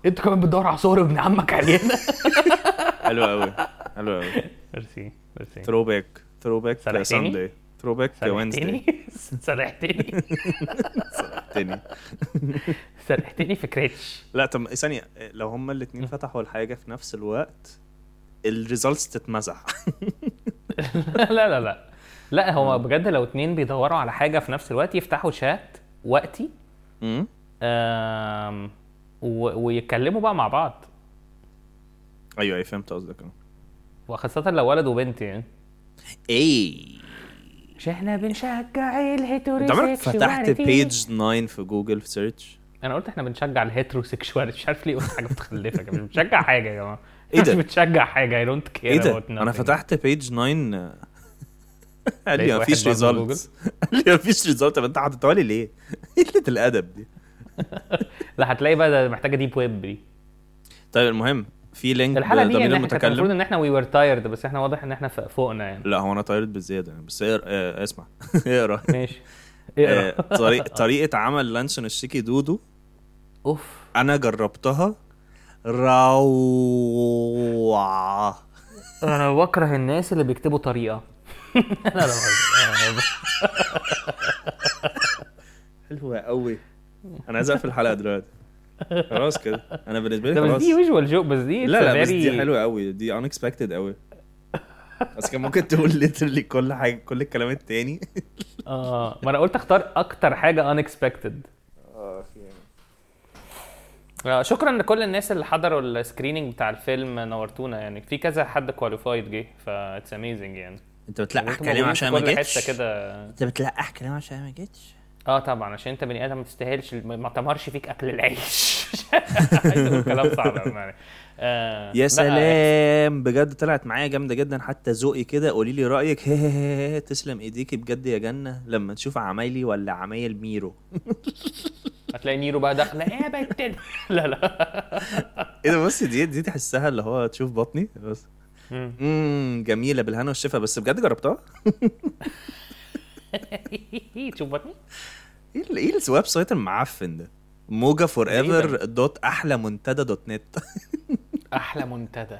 انت كمان بتدور على صور ابن عمك علينا. حلو قوي حلو قوي. merci merci. throwback throwback؟ Sunday throwback Wednesday سرحتني. سرحتني. سرحتني في كريتش لا طب ثانية لو هما الاثنين فتحوا الحاجة في نفس الوقت ال results تتمسح لا لا لا. لا هو بجد لو اتنين بيدوروا على حاجة في نفس الوقت يفتحوا شات وقتي. امم و- ويتكلموا بقى مع بعض. أيوه أيوه فهمت قصدك. أه. وخاصة لو ولد وبنت يعني. إيه. مش إحنا بنشجع أنت عمرك فتحت ال heterosexuality page 9 في جوجل في search أنا قلت إحنا بنشجع ال heterosexuality. مش عارف ليه قلت حاجة متخلفة مش بنشجع حاجة يا جماعة. إيه ده؟ مش بنشجع حاجة. I don't care إيه ده؟ أنا فتحت page 9 قال لي مفيش results قال لي مفيش results طب أنت حاططها لي ليه؟ قلة الأدب دي؟ لا هتلاقي بقى محتاجة deep web دي. طيب المهم في link الحلقة دي يعني إحنا كان المفروض إن إحنا we were tired بس إحنا واضح إن إحنا فوقنا يعني. لا هو أنا tired بالزياده يعني بس اقرأ آه، اسمع. اقرأ. ماشي. آه، اقرا طريق- طريقة عمل لانشون الشيكي دودو. أوف. أنا جربتها. روعة. أنا بكره الناس اللي بيكتبوا طريقة. بهزر. حلوة قوي أنا عايز أقفل الحلقة دلوقتي. خلاص كده. أنا بالنسبة لي ده بس خلاص. دي فيجوال جوك بس دي لا لا بس دي حلوة قوي دي unexpected قوي بس كان ممكن تقول literally كل حاجة كل الكلام التاني. آه ما أنا قلت أختار أكتر حاجة unexpected. آه، شكرا لكل الناس اللي حضروا ال screening بتاع الفيلم نورتونا. يعني في كذا حد qualified جه that's amazing يعني. أنت بتلقح كلام عشان ما جيتش؟ كده. أنت بتلقح كلام عشان ما جيتش؟ آه طبعا عشان أنت بني آدم ما تستاهلش ما تمرش فيك أكل العيش. كلام صعب يعني آه يا لا، سلام. بجد طلعت معايا جامدة جدا. حتى ذوقي كده قولي لي رأيك. هي هي هي هي. تسلم إيديكي بجد يا جنة. لما تشوف عمايلي ولا عمايل ميرو. هتلاقي ميرو بقى داخلة. إيه بنت ال-" لا لا. إيه ده بص دي دي تحسها اللي هو تشوف بطني. بس. مم. امم جميلة بالهنا والشفا. بس بجد جربتها؟ تشوف بطني إيه إيه ال website المعفن ده؟ موجة forever dot أحلى منتدى dot net أحلى منتدى.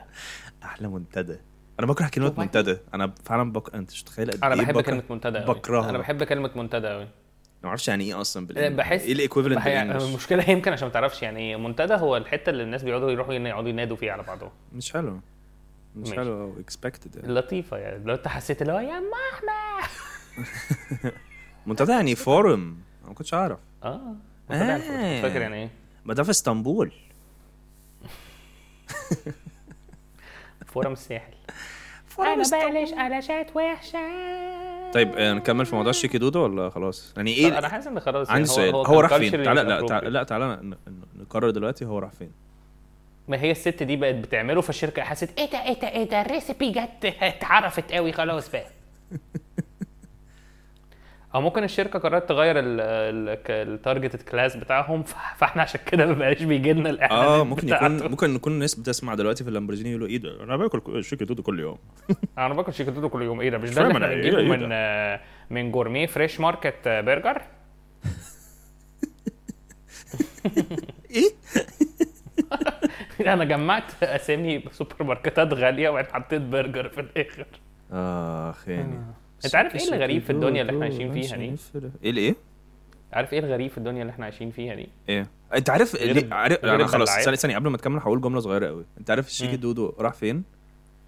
أحلى منتدى. أنا بكره كلمة شوف منتدى. أنا فعلا بك... أنت مش متخيل قد أنا إيه بحب بكره- كلمة منتدى أوي. بكرهها. أنا بحب كلمة منتدى قوي ما أعرفش يعني إيه أصلا بال English بحس إيه ال equivalent بحي- بال English المشكلة يمكن عشان ما تعرفش يعني إيه. منتدى هو الحتة اللي الناس بيقعدوا يروحوا يقعدوا ينادوا فيها على بعضهم. مش حلو. مش ماشي. حلو expected يعني. لطيفة يعني. لو أنت حسيت اللي هو يا ام احمد منتدى يعني forum أنا ما كنتش أعرف. آه منتدى آه. فاكر يعني إيه؟ ما ده في إسطنبول. Forum الساحل forum أنا. بقلش قلشات وحشة؟ طيب آه، نكمل في موضوع الشيكي دودو ولا خلاص؟ يعني إيه أنا حاسس إن خلاص عندي يعني سؤال. هو, راح فين؟ تعالى لا. تعالى لا تعالى نقرر دلوقتي هو راح فين. ما هي الست دي بقت بتعمله فالشركه حست إيه ده إيه ده إيه ده ال recipe جت اتعرفت قوي خلاص بقى. أو ممكن الشركة قررت تغير ال targeted class بتاعهم فإحنا عشان كده ما بقاش بيجي لنا الاعلانات آه ممكن يكون. ممكن يكون الناس بتسمع دلوقتي في اللامبورجيني يقولوا إيه ده؟ أنا باكل الشيكي دودو كل يوم. أنا باكل شيكي دودو كل يوم. إيه ده؟ مش ده اللي إحنا أنا إيه بنجيبه ده، إيه من آه، من جورميه فريش ماركت آه، برجر إيه؟ أنا جمعت أسامي سوبر ماركتات غالية وبعدين حطيت برجر في الآخر. اخ يعني انت عارف إيه اللي غريب في الدنيا اللي إحنا عايشين فيها دي؟ إيه الايه؟ عارف إيه الغريب في الدنيا اللي إحنا عايشين فيها دي إيه انت عارف غير- عارف غير أنا خلاص. ثانية ثانية قبل ما تكمل هقول جملة صغيرة قوي انت عارف الشيكي مم. دودو راح فين؟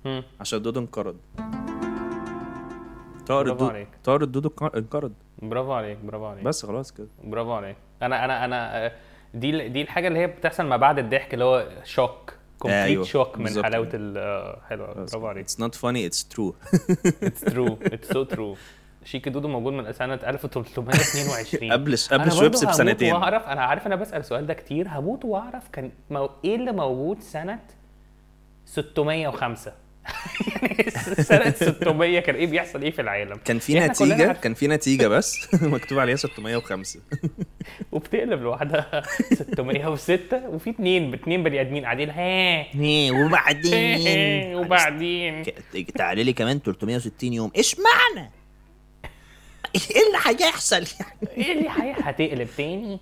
مم. عشان دودو انقرض طائر برافو الدودو. طائر الدودو انق- انقرض برافو عليك برافو عليك بس خلاص كده برافو عليك أنا أنا أنا آه، دي دي الحاجة اللي هي بتحصل ما بعد الضحك اللي هو shock complete أيوة، shock من. حلاوة ال آه، حلوة. برافو عليك. It's not funny it's true. it's true it's so true شيكي دودو موجود من سنة 1322 قبل قبل شويبس بسنتين وأعرف أنا عارف أنا بسأل السؤال ده كتير. هموت وأعرف كان مو... إيه اللي موجود سنة 605 يعني سنة 600 كان إيه بيحصل إيه في العالم؟ كان في نتيجة. كان في نتيجة بس. مكتوب عليها 605 وبتقلب لوحدها. 606 وفي اتنين اتنين بني آدمين قاعدين. ها. وبعدين. وبعدين. تعالي لي كمان 360 يوم. اشمعنى؟ إيه اللي هيحصل يعني؟ إيه اللي هي- هتقلب تاني؟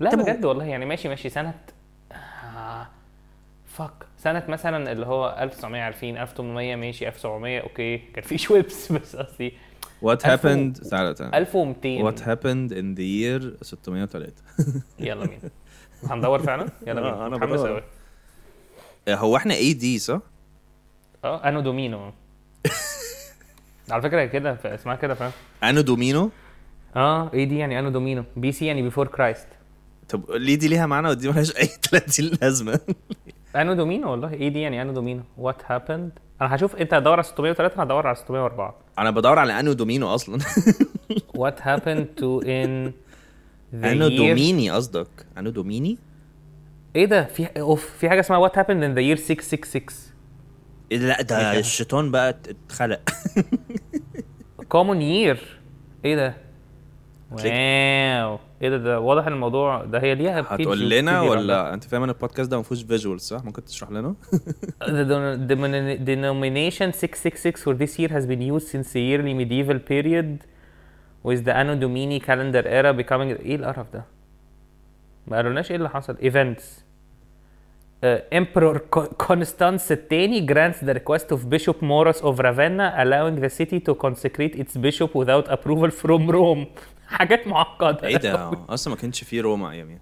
لا بجد والله يعني ماشي ماشي. سنة آه فك سنة مثلا اللي هو 1900 عارفين 1800 ماشي 1700 أوكي كان في شويبس بس قصدي. What happened تعالى تعالى 1200 What happened in the year 603 يلا بينا. هندور فعلا؟ يلا آه، بينا أنا متحمس بدور. أوي. هو إحنا AD صح؟ آه anno domino. على فكرة كده اسمها كده فاهم؟ anno domino؟ آه إيه دي يعني anno domino. BC يعني before Christ طب ليه دي ليها معنى ودي مالهاش أي 30 لازمة؟ anno domino والله إيه دي يعني anno domino؟ what happened أنا هشوف انت هتدور على 603 أنا هدور على 604 أنا بدور على anno domino أصلا. What happened to in the anno domini قصدك؟ anno domini؟ إيه ده؟ في of في حاجة اسمها what happened in the year 666 إيه ده؟ لا ده الشيطان بقى ات- اتخلق. common year. إيه ده؟ واو إيه ده ده واضح ان الموضوع ده هي ليها هتقول لنا ولا انت فاهم ان البودكاست ده ما فيهوش visuals صح ممكن تشرح لنا The denomination 666 for this year has been used since the early medieval period with the Anno Domini calendar era becoming إيه القرف ده؟ ما قالولناش إيه اللي حصل events uh, Emperor Co- Constance الثاني grants the request of Bishop Morus of Ravenna allowing the city to consecrate its bishop without approval from Rome حاجات معقدة. إيه ده؟ أصلا ما كانش فيه روما اياميها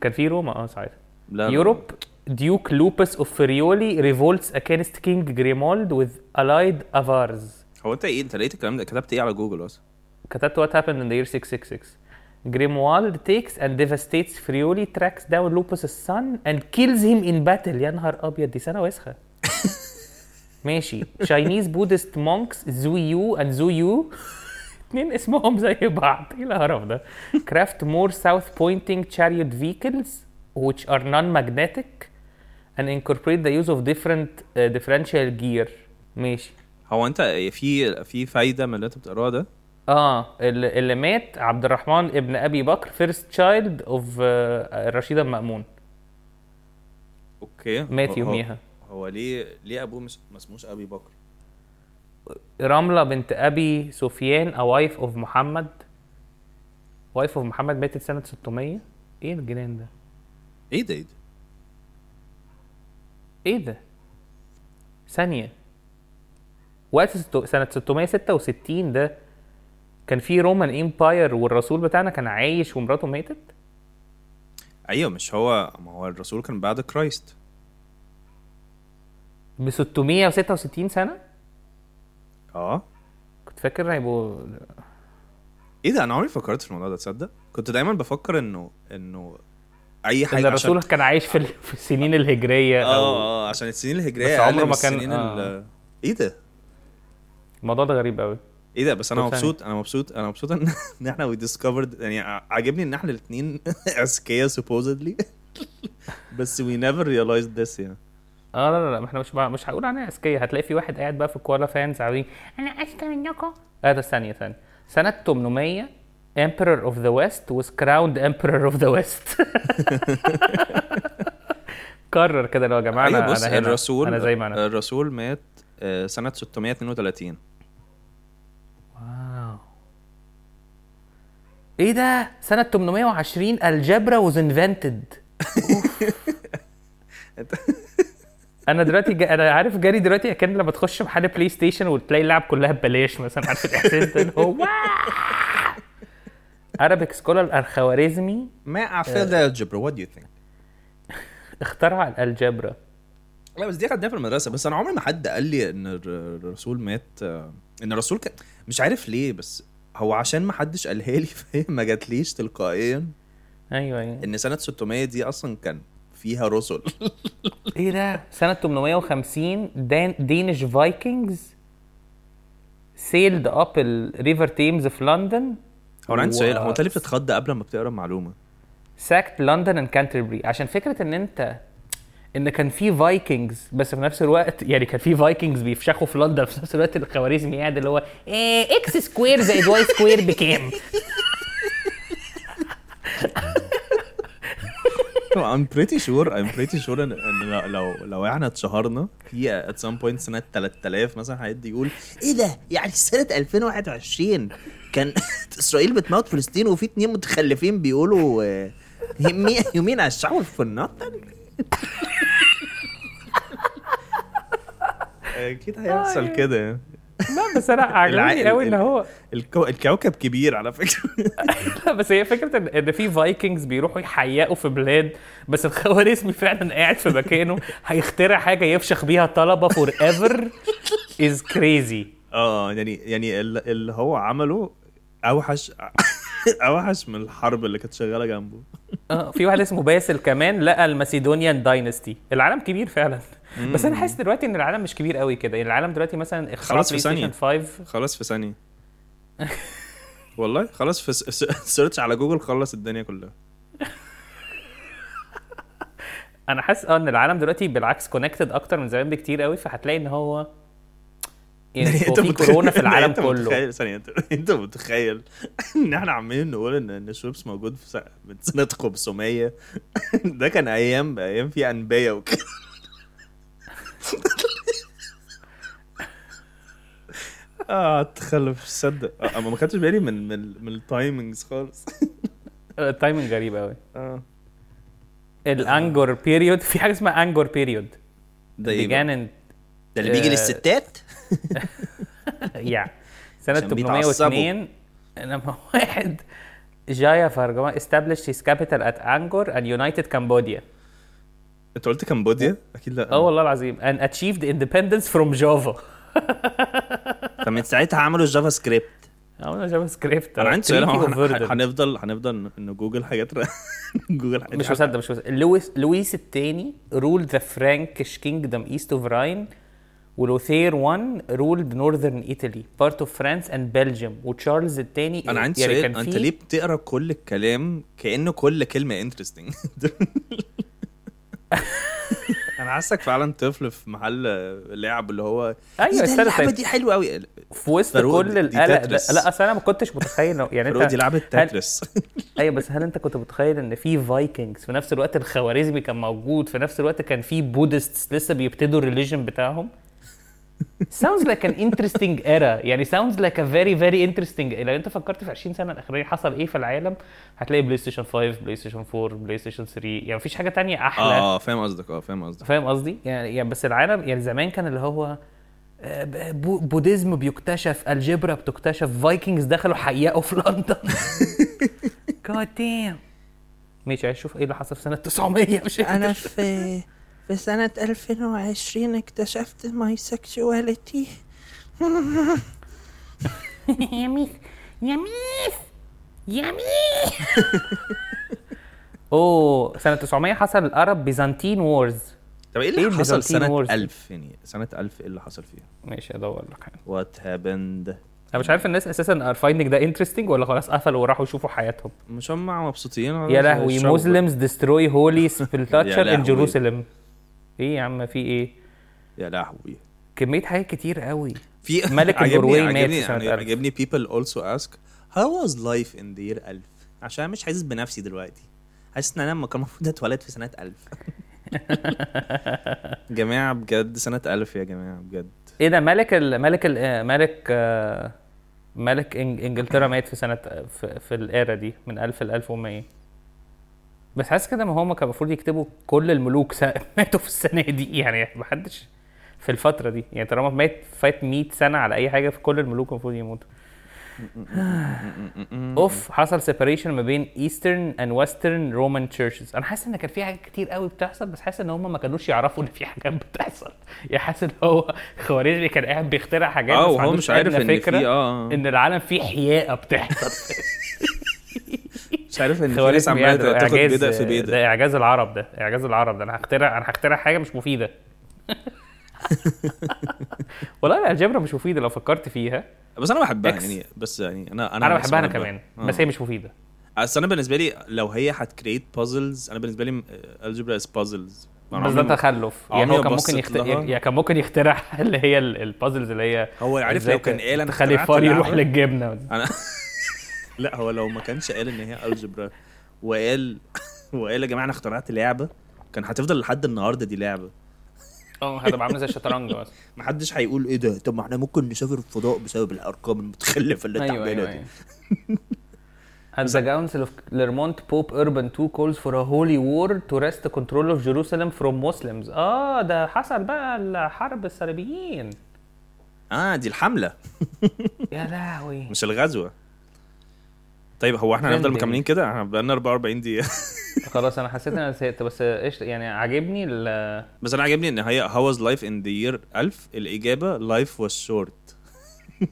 كان في روما آه ساعتها لا Europe Duke Lupus of Friuli revolts against King Grimoald with allied avars. هو انت إيه؟ انت لقيت الكلام ده؟ كتبت إيه على جوجل أصلا؟ كتبت what happened in the year 666 Grimwald takes and devastates Friuli tracks down Lupus' son and kills him in battle. يا نهار أبيض دي سنة وسخه ماشي. Chinese Buddhist monks Zhu Yu and Zhu Yu اتنين اسمهم زي بعض. إيه الهرف ده؟ Craft more south pointing chariot vehicles which are non-magnetic and incorporate the use of different uh, differential gear. ماشي. هو أنت في في فايدة من اللي أنت بتقراه ده؟ آه اللي, مات عبد الرحمن ابن أبي بكر first child of الرشيد المأمون. أوكي. مات يوميها. هو ليه ليه أبوه مش ما اسموش أبي بكر؟ رملة بنت أبي سفيان a wife of محمد. wife of محمد ماتت سنة 600 إيه الجنان ده؟ إيه ده؟ إيه ده؟ إيه ده؟ ثانية. وقت سنة 666 ده كان في Roman Empire والرسول بتاعنا كان عايش ومراته ماتت؟ أيوه مش هو ما هو الرسول كان بعد Christ. ب 666 سنة؟ آه. كنت فاكر هيبقوا إيه ده؟ أنا عمري فكرت في الموضوع ده تصدق؟ كنت دايما بفكر إنه إنه أي حاجة الرسول عشان كان عايش في في السنين الهجرية آه أو آه عشان السنين الهجرية بس عمره ما كان- السنين آه. ال- إيه ده؟ الموضوع ده غريب قوي إيه ده؟ بس أنا. مبسوط أنا مبسوط أنا مبسوط ان إحنا وي ديسكفرد يعني عاجبني إن إحنا الاثنين اذكياء supposedly. بس we never realized this يعني. آه لا لا لا ما إحنا مش مش هقول عنها أذكياء. هتلاقي في واحد قاعد بقى في الكوالا فانز عاوزين أنا أذكى منكم. آه ده ثانية ثانية. سنة 800 Emperor of the West was crowned Emperor of the West. قرر كده لو يا جماعة أيوه أنا بص هنا الرسول أنا زي ما أنا. الرسول مات آه، سنة 632 واو. إيه ده؟ سنة 820 الجبرا was invented. أنا دلوقتي جا... أنا عارف جاري دلوقتي كان لما تخش محل بلاي ستيشن وتلاقي اللعب كلها ببلاش مثلا عارف الإحساس ده اللي هو Arabic scholar الخوارزمي ما ده الجبر what do you think? اخترع ال algebra. لا بس دي خدناها في المدرسة. بس أنا عمري ما حد قال لي إن الر- الرسول مات آه، إن الرسول كان مش عارف ليه بس هو عشان ما حدش قالها لي فهي ما جاتليش تلقائيا. أيوه أيوه. إن سنة 600 دي أصلا كان فيها رسل إيه ده سنة 850 دان Danish Vikings sailed up ال River Thames في لندن هو أنا عندي سؤال هو انت ليه بتتخض قبل ما بتقرأ المعلومة؟ sacked لندن and Canterbury عشان فكرة إن انت إن كان في Vikings بس في نفس الوقت يعني كان في Vikings بيفشخوا في لندن في نفس الوقت الخوارزمي قاعد اللي هو إيه x square زائد y square بكام؟ I'm pretty sure I'm pretty sure ان إن لو- لو إحنا اتشهرنا في at some point سنة 3000 مثلا هيدي يقول إيه ده يعني سنة 2021 كان إسرائيل بتموت فلسطين وفي اتنين متخلفين بيقولوا آه، يمين على الشعب في النطن أكيد هيحصل كده يعني. لا بس أنا عجبني قوي إن هو الكو... الكوكب كبير على فكرة. لا بس هي فكرة ان في Vikings بيروحوا يحيقوا في بلاد بس الخوارزمي فعلا قاعد في مكانه هيخترع حاجة يفشخ بيها طلبة forever is crazy آه يعني يعني ال- اللي هو عمله أوحش أوحش من الحرب اللي كانت شغالة جنبه. آه في واحد اسمه باسل كمان لقى ال Macedonian dynasty. العالم كبير فعلا. بس أنا حاسس دلوقتي إن العالم مش كبير قوي كده. يعني العالم دلوقتي مثلا خلاص في ثانية. 5 خلاص في ثانية. والله خلاص في search على جوجل خلص الدنيا كلها. أنا حاسس آه إن العالم دلوقتي بالعكس connected أكتر من زمان بكتير قوي فهتلاقي إن هو يعني في كورونا في العالم أنت كله. متخيل ثانية انت أنت متخيل إن إحنا عمالين نقول ان إن موجود في من سنة 500 ده كان أيام أيام في أنبياء وكده. آه تخلف تصدق آه، أما ما خدتش بالي من من من ال timings خالص. ال timing غريب قوي آه. الانجور بيريود في حاجة اسمها Angkor period ده إيه ده اللي بيجي آه، للستات؟ عشان بيتعصبوا. 802 لما واحد Jayavarman established his capital at Angkor and united Cambodia. انت قلت كمبوديا؟ أكيد لا. أه والله العظيم. And achieved independence from Java. فمن ساعتها عملوا ال JavaScript عملنا جافا سكريبت أنا عندي سؤال. هنفضل هنفضل نجوجل حاجات جوجل حاجات مش مصدق مش مصدق. لويس لويس الثاني ruled the Frankish kingdom east of Rhine ولوثير 1 ruled northern Italy part of France and Belgium وتشارلز الثاني أنا عندي يعني سؤال أنت ليه بتقرأ كل الكلام كأنه كل كلمة interesting أنا حاسك فعلا طفل في محل لعب اللي هو أيوه ده استنى اللعبة طيب. دي حلوة قوي في وسط كل القلق تترس. لا أصل أنا ما كنتش متخيل يعني أنت دي لعبة هل- تترس أيوه بس هل أنت كنت متخيل إن في Vikings في نفس الوقت الخوارزمي كان موجود في نفس الوقت كان في Buddhist لسه بيبتدوا ال religion بتاعهم؟ Sounds like an interesting era. يعني sounds like a very very interesting لو انت فكرت في 20 سنة الاخرانيه حصل إيه في العالم هتلاقي بلاي ستيشن 5 بلاي ستيشن 4 بلاي ستيشن 3 يعني مفيش حاجة تانية أحلى. آه فاهم قصدك. آه فاهم قصدك. فاهم قصدي؟ يعني يعني بس العالم يعني زمان كان اللي هو آه، Buddhism بيكتشف algebra بتكتشف Vikings دخلوا حيقوا في لندن. God damn ماشي عايز أشوف إيه اللي حصل في سنة 900 مش أنا في في سنة 2020 اكتشفت my sexuality يا ميس يا ميس يا ميس أوه سنة 900 حصل ال Arab Byzantine wars. طب إيه إيه اللي حصل ال Byzantine سنة wars؟ 1000 يعني؟ سنة 1000 إيه اللي حصل فيها؟ ماشي أدور لك حاجة. what happened أنا مش عارف الناس أساسا are finding ده interesting ولا خلاص قفلوا وراحوا يشوفوا حياتهم. مش هم مبسوطين. يا لهوي مسلمز ديستروي هولي سبلتاتشر ان. جيروسلم إيه يا عم في إيه؟ يا لهوي. كمية حاجات كتير قوي. في ملك عجبني- النرويج مات عجبني في سنة 1000. عجبني people also ask how was life in the year 1000 عشان مش حاسس بنفسي دلوقتي. حاسس إن أنا لما كان المفروض اتولد في سنة 1000 جماعة بجد سنة 1000 يا جماعة بجد. إيه ده ملك ال ملك ال ملك ملك إنجلترا مات في سنة في, في الايرا دي من 1000 ل 1100 بس حاسس كده ما هم كان المفروض يكتبوا كل الملوك ماتوا في السنة دي. يعني ما حدش في الفترة دي. يعني طالما مات فات 100 سنة على أي حاجة في كل الملوك المفروض يموتوا. أوف حصل separation ما بين eastern and western Roman churches أنا حاسس إن كان في حاجات كتير قوي بتحصل بس حاسس إن هم ما كانوش يعرفوا إن في حاجات بتحصل. يعني حاسس إن هو خوارزمي كان قاعد بيخترع حاجات آه وهو مش عارف إن فكرة في آه. إن العالم فيه حياة بتحصل. مش عارف إن في ناس عمالة تاخد بيضة في بيضة. ده إعجاز العرب ده إعجاز العرب ده. أنا هخترع أنا هخترع حاجة مش مفيدة. والله ال algebra مش مفيدة لو فكرت فيها. بس أنا بحبها. يعني بس يعني أنا أنا أنا نفسي بحبها أنا كمان آه. بس هي مش مفيدة. أصل أنا بالنسبة لي لو هي هت create puzzles أنا بالنسبة لي algebra is puzzles أنا بس ده تخلف. يعني عمري هو كان ممكن يخت... يعني كان ممكن يخترع اللي هي ال- ال puzzles اللي هي هو عارف لو كان قال أنا تخلي الفار يروح. للجبنة. أنا لا هو لو ما كانش قال إن هي ال algebra وقال وقال يا جماعة أنا اخترعت لعبة كان هتفضل لحد النهارده دي لعبة. آه هتبقى عاملة زي الشطرنج بس. محدش هيقول إيه ده؟ طب ما إحنا ممكن نسافر الفضاء بسبب الأرقام المتخلفة اللي انت أيوه عاملها أيوه دي. أيوه. At the Council of Clermont, Pope Urban II calls for a holy war to wrest the control of Jerusalem from Muslims. آه ده حصل بقى الحرب الصليبيين. آه دي الحملة. يا لهوي. مش الغزوة. طيب هو إحنا هنفضل. مكملين كده؟ إحنا بقالنا 44 دقيقة. خلاص أنا حسيت إن أنا زهقت بس قشطة. يعني عاجبني ال بس أنا عاجبني إن هي how was life in the year 1000 الإجابة life was short.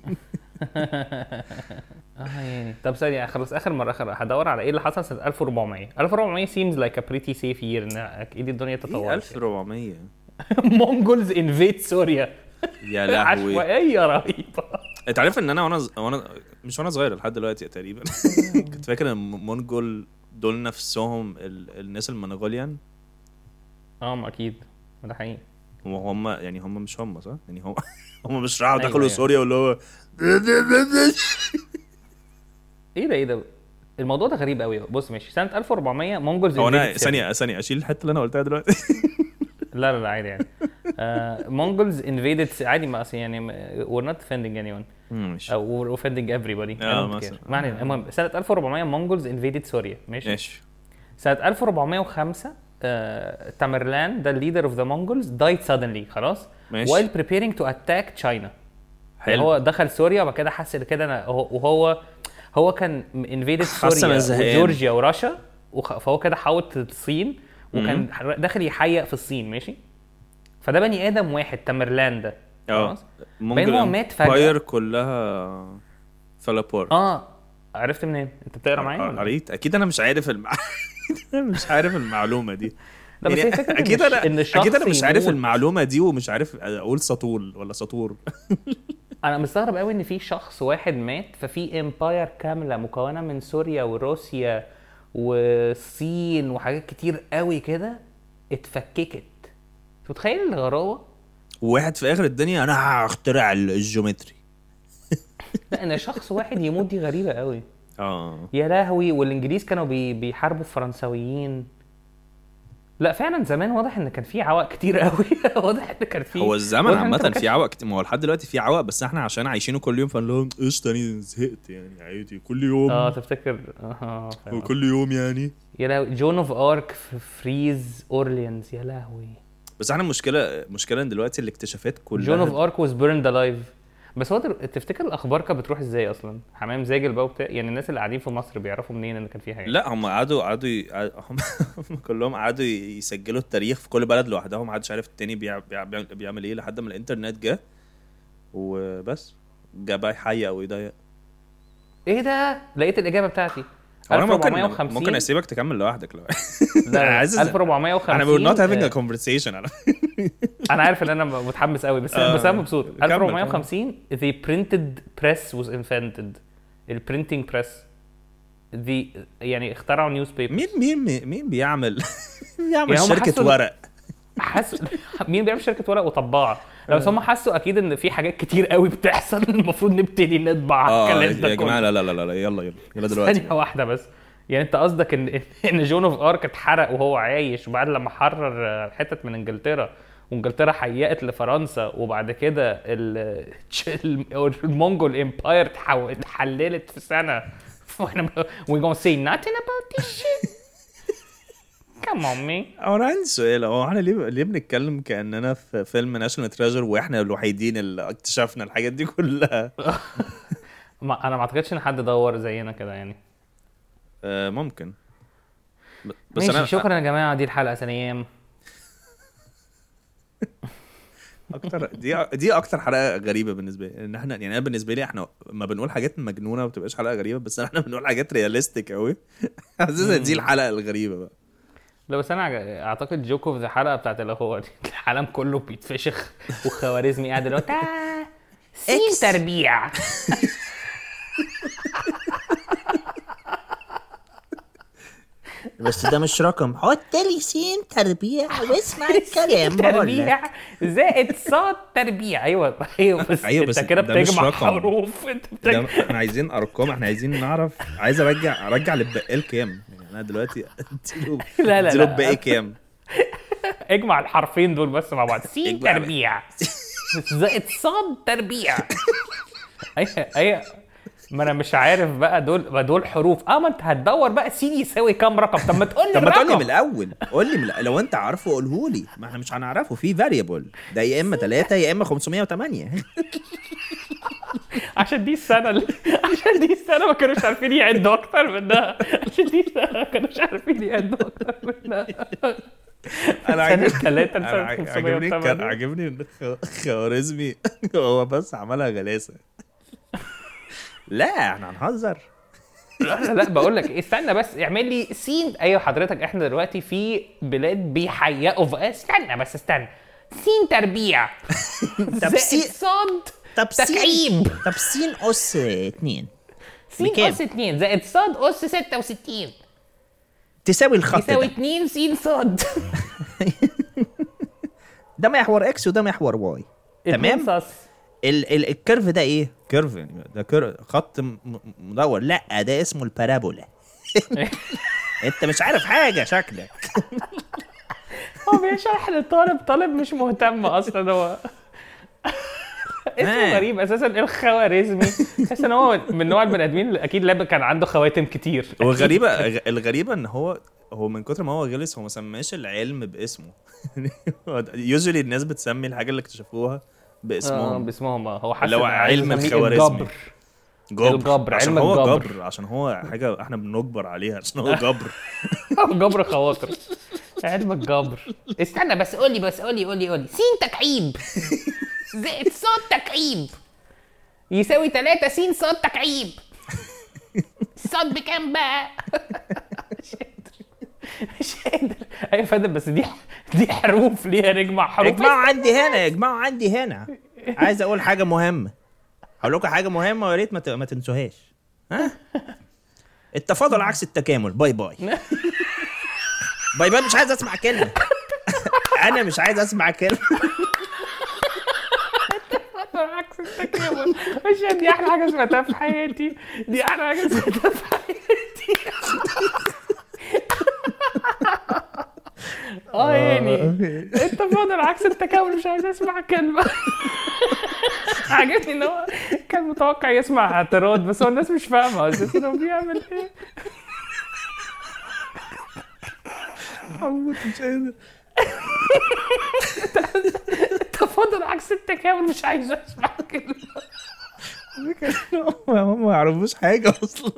آه يعني. طب ثانية خلاص آخر مرة آخر هدور على إيه اللي حصل سنة 1400 1400 seems like a pretty safe year إن أكيد الدنيا إيه تطورت 1400 مونجولز انفيد سوريا يا لهوي. عشوائية رهيبة. انت عارف ان أنا وأنا ز- وأنا مش وأنا صغير لحد دلوقتي تقريبا. كنت فاكر ان ال Mongol دول نفسهم ال... الناس ال Mongolian آه ما أكيد. ده حقيقي. وهم يعني هم مش هم صح؟ يعني هم هم مش راحوا أيوة، دخلوا أيوة. سوريا واللي هو إيه ده إيه ده؟ الموضوع ده غريب قوي بص ماشي. سنة 1400 Mongols هو أنا ثانية ثانية أشيل الحتة اللي أنا قلتها دلوقتي. لا لا لا عادي يعني Mongols invaded عادي ما أصل يعني we're not offending anyone. ماشي. أو we're offending everybody. آه، مثلا. care. ما علينا. المهم سنة 1400 Mongols invaded سوريا ماشي؟ ماشي. سنة 1405 آه، تامرلان ده ال leader of the Mongols died suddenly خلاص؟ ماشي. while preparing to attack China. حلو. هو دخل سوريا وبعد كده حس ان كده أنا هو- وهو هو كان invaded سوريا. وجورجيا وروسيا وخ- فهو كده حاوط الصين. وكان داخل يحيق في الصين ماشي؟ فده بني آدم واحد تامرلان ده آه. خلاص؟ بينما هو مات. empire كلها fell apart آه. عرفت منين؟ أنت بتقرأ معايا؟ قريت؟ أكيد أنا مش عارف الم... مش عارف المعلومة دي. لا بس يعني أكيد إن أنا إن أكيد أنا مش عارف يموت. المعلومة دي ومش عارف أقول سطول ولا سطور. أنا مستغرب قوي إن في شخص واحد مات ففي empire كاملة مكونة من سوريا وروسيا والصين وحاجات كتير قوي كده اتفككت. أنت متخيل الغراوه وواحد في آخر الدنيا أنا هخترع الجيومتري. لا ان شخص واحد يموت دي غريبة قوي. آه. يا لهوي والإنجليز كانوا بي بيحاربوا الفرنساويين. لا فعلا زمان واضح إن كان في عوائق كتير قوي واضح إن كان في هو الزمن ما في عوق كتير. ما هو لحد دلوقتي في عوق بس إحنا عشان عايشينه كل يوم فنقول لهم إيش تاني زهقت يعني عادي. كل يوم آه تفتكر؟ آه. وكل يوم يعني. يا لهوي. Joan of Arc في frees Orleans يا لهوي. بس إحنا المشكلة مشكلة إن دلوقتي الاكتشافات كلها جون اوف ارك واز بيرند الايف بس هو تفتكر الأخبار كانت بتروح إزاي أصلا؟ حمام زاجل بقى وبتاع يعني الناس اللي قاعدين في مصر بيعرفوا منين ان كان في حاجة؟ لا هم قعدوا قعدوا ي- هم هم كلهم قعدوا يسجلوا التاريخ في كل بلد لوحدها محدش عارف التاني بيع... بيع... بيعمل- بيعمل إيه لحد ما الإنترنت جه وبس. جه بقى يحيق ويضيق إيه ده؟ لقيت الإجابة بتاعتي. أنا ممكن 1450 ممكن أسيبك تكمل لوحدك لو لا أنا لا عايز أز- 1450 أنا having آه، a conversation. على أنا عارف ان أنا متحمس قوي بس آه، بس أنا مبسوط. كمل، 1450 the printed press was invented. ال printing press دي يعني اخترعوا newspaper مين مين مين بيعمل بيعمل يعني شركة ورق؟ حاسس مين بيعمل شركة ورق وطباعه لا بس هم حسوا أكيد إن في حاجات كتير قوي بتحصل. المفروض نبتدي نطبع آه يا جماعة. لا لا لا لا يلا يلا يلا دلوقتي. ثانية واحدة بس. يعني أنت قصدك ان إن Joan of Arc اتحرق وهو عايش وبعد لما حرر حتت من إنجلترا؟ وانجلترا حيقت لفرنسا وبعد كده ال- المونجول empire اتحللت في سنة. وإحنا we gonna say nothing about this shit. Come on man. هو أنا عندي سؤال. هو إحنا ليه ليه بنتكلم كأننا في فيلم National Treasure وإحنا الوحيدين اللي اكتشفنا الحاجات دي كلها؟ ما أنا ما أعتقدش إن حد دور زينا كده يعني. آه ممكن. بس ماشي أنا شكرا يا جماعة دي الحلقة سنيام أكتر دي دي أكتر حلقة غريبة بالنسبة لي إن إحنا يعني أنا بالنسبة لي إحنا ما بنقول حاجات مجنونة ما بتبقاش حلقة غريبة بس إحنا بنقول حاجات realistic قوي حاسس دي الحلقة الغريبة بقى. لا بس أنا أعتقد جوكو في الحلقة بتاعت اللي هو العالم كله بيتفشخ وخوارزمي قاعد اللي هو سين تربيع. بس ده مش رقم. حط لي سين تربيع واسمع الكلام. تربيع زائد صاد تربيع. أيوه أيوه بس أيوة، بس أنت كده بتجمع. حروف. أنت بتجمع إحنا عايزين أرقام إحنا عايزين نعرف. عايز أرجع أرجع للبقال كام؟ يعني أنا دلوقتي أديله لا، لا، أديله. الباقي كام؟ اجمع الحرفين دول بس مع بعض. سين. تربيع. زائد صاد تربيع. أي أي ما أنا مش عارف بقى دول دول حروف. آه ما أنت هتدور بقى سين يساوي كام رقم؟ طب ما تقول لي طب ما تقول لي من الأول. قول لي من لو أنت عارفه قوله لي. ما إحنا مش هنعرفه. في variable ده يا إما 3 يا إما 508 عشان دي السنة اللي... عشان دي السنة ما كانوش عارفين يعدوا أكتر منها. عشان دي السنة ما كانوش عارفين يعدوا أكتر أنا تلاتة أنا لسنة عاج- 508. عاجبني كان عاجبني إن خ- خوارزمي هو بس عملها غلاسة. لا إحنا هنهزر. لا لا, لا بقول لك إيه، استنى بس اعمل لي سين أيوه حضرتك إحنا دلوقتي في بلاد بيحيقوا في استنى بس استنى. سين تربيع. زائد سين- صاد طب سين تكعيب طب سين أس 2 سين؟ أس 2 زائد صاد أس 66 تساوي الخط يساوي ده. 2 سين صاد. ده محور x وده محور y تمام؟ ال ال ال curve ده إيه؟ curve يعني ده كيرف خط مدور. لا ده اسمه ال parabola. أنت مش عارف حاجة شكلك. هو بيشرح للطالب طالب مش مهتم أصلا هو اسمه. غريب أساسا الخوارزمي؟ تحس إن هو من نوع البني آدمين اللي أكيد لاب كان عنده خواتم كتير. والغريبة الغريبة إن هو هو من كتر ما هو غلس هو ما سماش العلم باسمه. يوجولي الناس بتسمي الحاجة اللي اكتشفوها آه باسمهم. باسمهم آه. هو حاسس اللي هو إن عايز علم الخوارزمي. الجبر. الجبر، عشان علم هو الجبر. جبر. عشان هو حاجة إحنا بنجبر عليها. عشان هو جبر. جبر خواطر. علم الجبر. استنى بس قول لي بس قول لي قول لي قول لي سين تكعيب. زائد صاد تكعيب. يساوي 3 سين صاد تكعيب. صاد بكام بقى؟ مش قادر. أيوه يا فندم بس دي دي حروف ليها نجمع حروف. اجمعوا عندي هنا اجمعوا عندي هنا. عايز أقول حاجة مهمة. هقول لكم حاجة مهمة ويا ريت ما ت- ما تنسوهاش. ها؟ التفاضل عكس التكامل. Bye bye. Bye bye مش عايز أسمع كلمة. أنا مش عايز أسمع كلمة. عكس التكامل. مش دي أحلى حاجة سمعتها في حياتي. دي أحلى حاجة سمعتها في حياتي. آه يعني التفاضل عكس التكامل مش عايز اسمع كلمة. عجبني إن هو كان متوقع يسمع اعتراض بس هو الناس مش فاهمة. أساسا هو بيعمل إيه؟ محمود مش قادر. تفاضل عكس التكامل مش عايز اسمع كلمة. هم ما يعرفوش حاجة أصلا.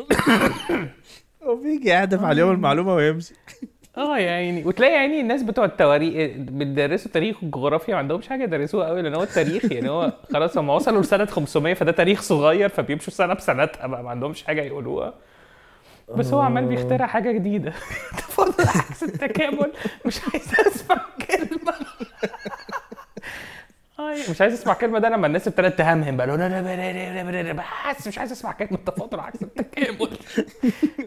هو بيجي يهدف عليهم المعلومة ويمشي. آه يا عيني. وتلاقي يا عيني الناس بتوع التواريخ بيدرسوا تاريخ وجغرافيا ما عندهمش حاجة يدرسوها قوي لأن هو التاريخ يعني هو خلاص هم وصلوا لسنة 500 فده تاريخ صغير فبيمشوا سنة بسنتها بقى ما عندهمش حاجة يقولوها. بس هو عمال بيخترع حاجة جديدة. تفاضل عكس التكامل. مش عايز أسمع كلمة. آه، مش عايز أسمع كلمة ده لما الناس ابتدت تهمهم بقى. لا لا لا لا لا بس مش عايز أسمع كلمة تفاضل عكس. التكامل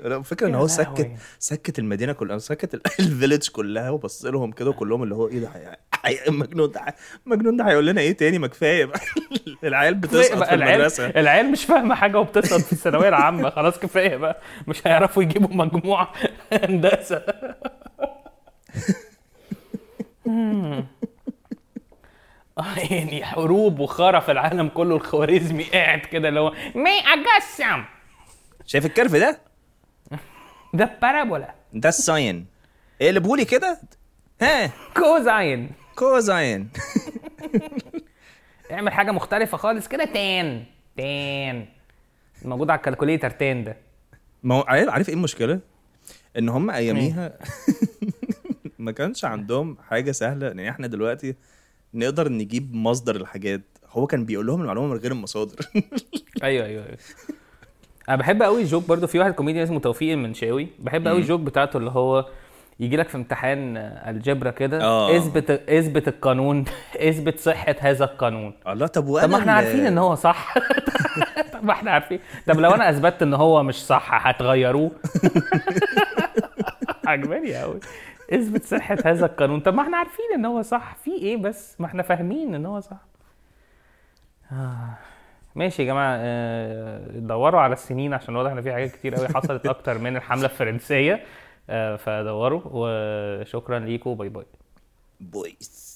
الفكرة إن هو. سكت سكت المدينة كلها سكت ال- ال village كلها وبص لهم كده كلهم اللي هو إيه ده؟ مجنون ده مجنون ده هيقول لنا إيه تاني؟ ما كفاية بقى. العيال بتسقط في المدرسة. العيال مش فاهمة حاجة وبتسقط في الثانوية العامة. خلاص كفاية بقى. مش هيعرفوا يجيبوا مجموع هندسة. يعني حروب وخرا في العالم كله الخوارزمي قاعد كده اللي هو مي اجسم شايف ال curve ده؟ ده parabola ده ال sine. اقلبهولي كده. ها. cosine. cosine. اعمل حاجة مختلفة خالص كده. tan. tan. موجود على ال calculator tan ده. ما هو عارف عارف إيه المشكلة؟ ان هم أياميها ما كانش عندهم حاجة سهلة. يعني إحنا دلوقتي نقدر نجيب مصدر الحاجات. هو كان بيقول لهم المعلومة من غير المصادر. أيوه أيوه أيوه. أنا بحب قوي ال joke برضو في واحد كوميديان اسمه توفيق المنشاوي بحب قوي ال joke بتاعته اللي هو يجي لك في امتحان ال algebra كده. آه. إثبت إثبت القانون. إثبت صحة هذا القانون. الله طب وأنا طب ما إحنا عارفين إن هو صح. طب ما إحنا عارفين. طب لو أنا اثبتت إن هو مش صح هتغيروه؟ عجباني قوي اثبت صحة هذا القانون؟ طب ما إحنا عارفين إن هو صح. في إيه بس؟ ما إحنا فاهمين إن هو صح. آه. ماشي يا جماعة آه، دوروا على السنين عشان واضح إن في حاجات كتير قوي حصلت أكتر من الحملة الفرنسية. آه، فدوروا وشكرا ليكم. bye bye. بويس